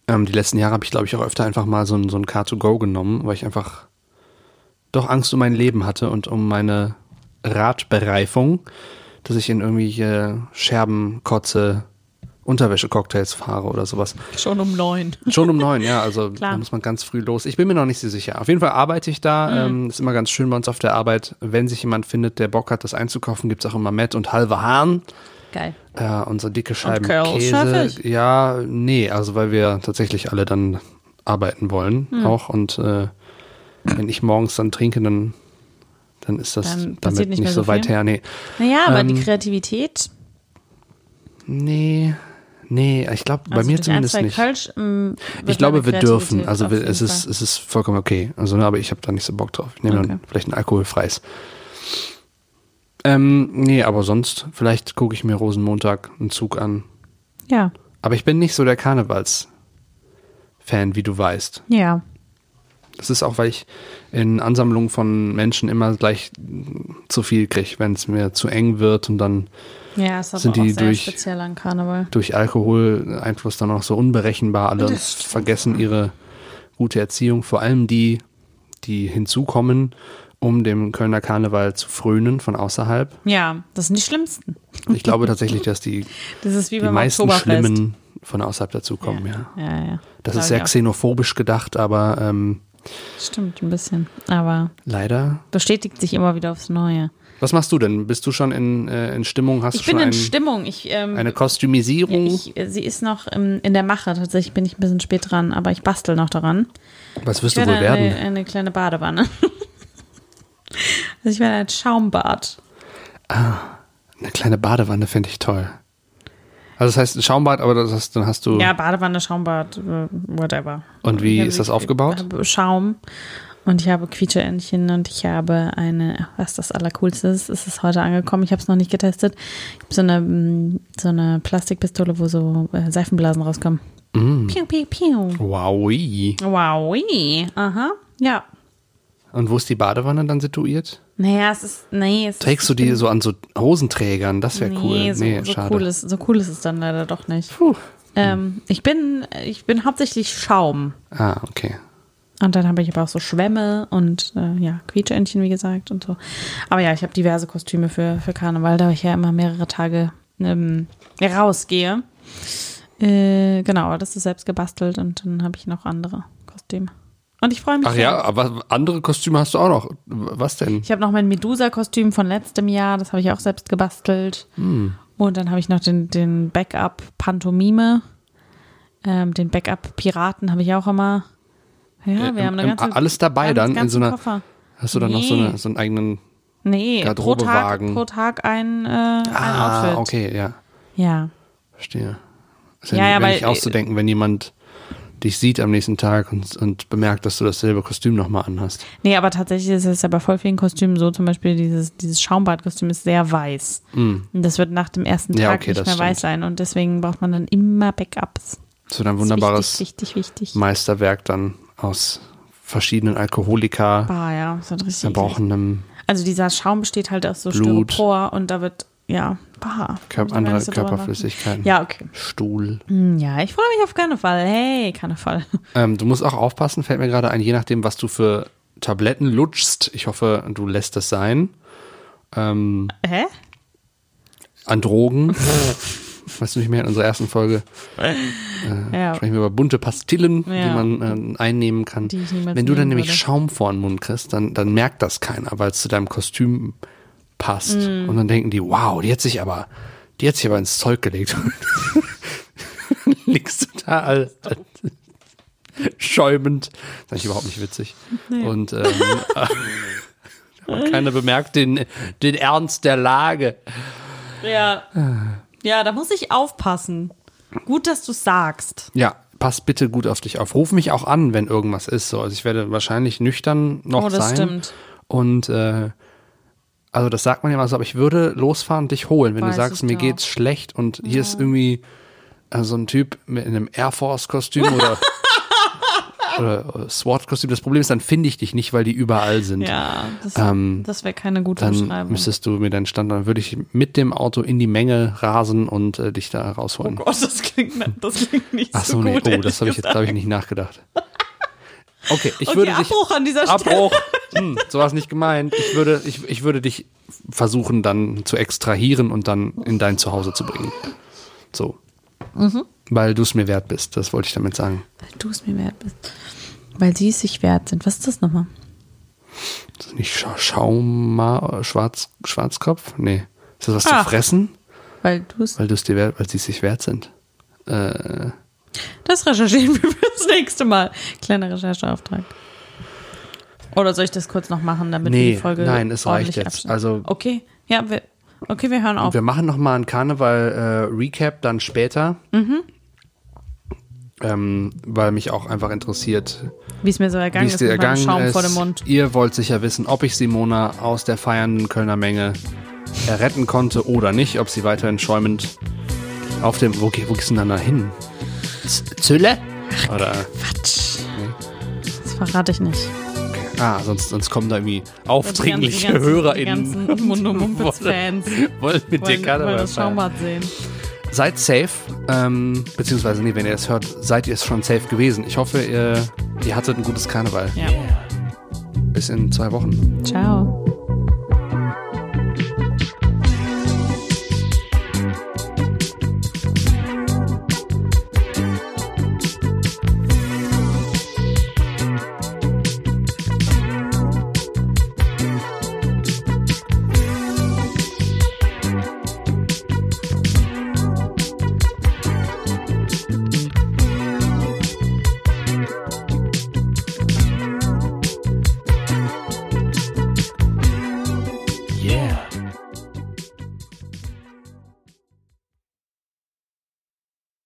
Ähm, die letzten Jahre habe ich, glaube ich, auch öfter einfach mal so ein, so ein Car2Go genommen, weil ich einfach doch Angst um mein Leben hatte und um meine Radbereifung, dass ich in irgendwelche Scherben, Kotze, Unterwäsche-Cocktails fahre oder sowas. Schon um neun. Schon um neun, ja, also (laughs) da muss man ganz früh los. Ich bin mir noch nicht so sicher. Auf jeden Fall arbeite ich da. Ähm, ist immer ganz schön bei uns auf der Arbeit. Wenn sich jemand findet, der Bock hat, das einzukaufen, gibt's auch immer Met und halbe Hahn. Geil. Äh, unsere dicke Scheiben Curls Käse. Ja, nee, also weil wir tatsächlich alle dann arbeiten wollen Hm. auch. Und äh, wenn ich morgens dann trinke, dann, dann ist das Dann damit nicht nicht, so so weit her. Nee. Naja, aber die Ähm, Kreativität. Nee, nee, ich glaube, bei also mir durch zumindest ein, nicht. Kölsch, ähm, Ich glaube, wir dürfen. Also wir, es, ist, Fall. es ist vollkommen okay. Also, ne, aber ich habe da nicht so Bock drauf. Ich nehme Okay. dann vielleicht ein alkoholfreies. Ähm, nee, aber sonst, vielleicht gucke ich mir Rosenmontag einen Zug an. Ja, Aber ich bin nicht so der Karnevals-Fan, wie du weißt. ja. Das ist auch, weil ich in Ansammlungen von Menschen immer gleich zu viel kriege, wenn es mir zu eng wird und dann Ja, Sind die durch- durch Alkoholeinfluss dann auch so unberechenbar alle und vergessen ihre gute Erziehung. Vor allem die, die hinzukommen, um dem Kölner Karneval zu frönen von außerhalb. Ja, das sind die schlimmsten. Ich glaube tatsächlich, dass die, (laughs) Das die meisten. Schlimmen von außerhalb dazukommen, ja. Ja, ja. Das Glaub ist sehr xenophobisch gedacht, aber ähm, Stimmt, ein bisschen. Aber leider. bestätigt sich immer wieder aufs Neue. Was machst du denn? Bist du schon in, äh, in Stimmung? Hast Ich du bin schon in ein, Stimmung. Ich, ähm, eine Kostümisierung? ich, sie ist noch im, in der Mache. Tatsächlich bin ich ein bisschen spät dran, aber ich bastel noch daran. Was wirst Ich du werde wohl werden? eine, eine kleine Badewanne. (laughs) also ich werde ein Schaumbad. Eine kleine Badewanne finde ich toll. Also das heißt ein Schaumbad, aber das heißt, dann hast du. Ja, Badewanne, Schaumbad, äh, whatever. Und wie ist das aufgebaut? Ich habe Schaum und ich habe Quietscheentchen und ich habe eine, was das Allercoolste ist, ist es heute angekommen. Ich habe es noch nicht getestet. Ich habe so eine, mm, so eine Plastikpistole, wo so äh, Seifenblasen rauskommen. Mm. Piu, piu, piu. Wowi. Wow, aha, ja. Und wo ist die Badewanne dann situiert? Naja, es ist, nee, es Trägst du die so an so Hosenträgern? Das wäre nee, cool. So, nee, so schade. cool ist, so cool ist es dann leider doch nicht. Ähm, ich bin, ich bin hauptsächlich Schaum. Ah, okay. Und dann habe ich aber auch so Schwämme und äh, ja, Quietscheentchen, wie gesagt, und so. Aber ja, ich habe diverse Kostüme für, für Karneval, da ich ja immer mehrere Tage ähm, rausgehe. Äh, genau, das ist selbst gebastelt und dann habe ich noch andere Kostüme. Und ich freue mich. Ach sehr. ja, aber andere Kostüme hast du auch noch. Was denn? Ich habe noch mein Medusa-Kostüm von letztem Jahr, das habe ich auch selbst gebastelt. Hm. Und dann habe ich noch den, den Backup-Pantomime. Ähm, den Backup-Piraten habe ich auch immer. Ja, wir Äh, haben eine ganze. alles dabei dann in so einer- Koffer. Hast du dann noch so, Nee. eine, so einen eigenen. Nee, pro Tag, Garderobewagen. pro Tag ein, äh, ein Ah, Outfit. okay, ja. Ja. Verstehe. Ist ja, Ja, ja, nicht auszudenken, wenn jemand dich sieht am nächsten Tag und, und bemerkt, dass du dasselbe Kostüm nochmal anhast. Nee, aber tatsächlich ist es ja bei voll vielen Kostümen so, zum Beispiel dieses, dieses Schaumbadkostüm ist sehr weiß. Und das wird nach dem ersten Mm. Ja, Tag okay, nicht mehr stimmt. weiß sein und deswegen braucht man dann immer Backups. So ein Das wunderbares ist wichtig, wichtig, wichtig. Meisterwerk dann aus verschiedenen Alkoholika, Bah, ja, das wird richtig. erbrochenem Also dieser Schaum besteht halt aus so Blut. Styropor und da wird, ja, bah. Kör muss ich gar andere Körperflüssigkeiten. Ja, okay. Stuhl. Hm, Ja, ich freue mich auf Karneval. Hey, Karneval. (laughs) Ähm, du musst auch aufpassen, fällt mir gerade ein, je nachdem, was du für Tabletten lutschst. Ich hoffe, du lässt das sein. Ähm, Hä? an Drogen. (laughs) weißt du nicht mehr, in unserer ersten Folge Ja. sprechen wir über bunte Pastillen, Ja. die man äh, einnehmen kann. Wenn du dann nämlich würde. Schaum vor den Mund kriegst, dann, dann merkt das keiner, weil es zu deinem Kostüm passt. Mm. Und dann denken die, wow, die hat sich aber, die hat sich aber ins Zeug gelegt. (laughs) Liegst du da als, als schäumend. Das ist eigentlich überhaupt nicht witzig. Und ähm, (laughs) keiner bemerkt den, den Ernst der Lage. Ja. Ja, da muss ich aufpassen. Gut, dass du sagst. Ja, pass bitte gut auf dich auf. Ruf mich auch an, wenn irgendwas ist. So, also ich werde wahrscheinlich nüchtern noch Oh, das sein. stimmt. Und äh, also das sagt man ja mal so, aber ich würde losfahren und dich holen, wenn Weiß du sagst, mir doch. geht's schlecht und hier ist irgendwie äh, so ein Typ mit einem Air Force Kostüm oder (laughs) oder SWAT-Kostüm. Das Problem ist, dann finde ich dich nicht, weil die überall sind. Ja, das, Ähm, das wäre keine gute Dann Beschreibung. müsstest du mir deinen Stand, dann würde ich mit dem Auto in die Menge rasen und äh, dich da oh rausholen. Gott, das klingt, das klingt nicht Ach so, so, nee, gut. oh, das habe ich jetzt, habe ich nicht nachgedacht. (laughs) Okay, ich Okay, würde dich. Abbruch an dieser Stelle. Abbruch. Hm, so war es nicht gemeint. Ich würde, ich, ich würde dich versuchen, dann zu extrahieren und dann in dein Zuhause zu bringen. So. Mhm. Weil du es mir wert bist, das wollte ich damit sagen. Weil du es mir wert bist. Weil sie es sich wert sind. Was ist das nochmal? Das ist nicht Scha Schauma, Schwarz, Schwarzkopf? Nee. Ist das was Ah. zu fressen? Weil du es. Weil du es dir wert, weil sie es sich wert sind. Äh, Das recherchieren wir (laughs) fürs nächste Mal. Kleiner Rechercheauftrag. Oder soll ich das kurz noch machen, damit wir Nee, die Folge nein, es reicht jetzt. Also- okay, ja, wir, okay, wir hören auf. Wir machen noch mal einen Karneval-Recap dann später. Mhm. Ähm, weil mich auch einfach interessiert, Wie es mir so ergangen ist mit ergangen Schaum ist. vor dem Mund. Ihr wollt sicher wissen, ob ich Simona aus der feiernden Kölner Menge erretten konnte oder nicht, ob sie weiterhin schäumend auf dem. Wo, wo gehst du denn dann da hin? Z Zülle? Oder. Quatsch. Das verrate ich nicht. Ah, sonst, sonst kommen da irgendwie aufdringliche HörerInnen. Die ganzen Mumpitz-Fans (laughs) wollen mit dir Karneval das. Schaumbad sehen. Seid safe, ähm, beziehungsweise nee, wenn ihr es hört, seid ihr es schon safe gewesen. Ich hoffe, ihr, ihr hattet ein gutes Karneval. Ja. Bis in zwei Wochen. Ciao.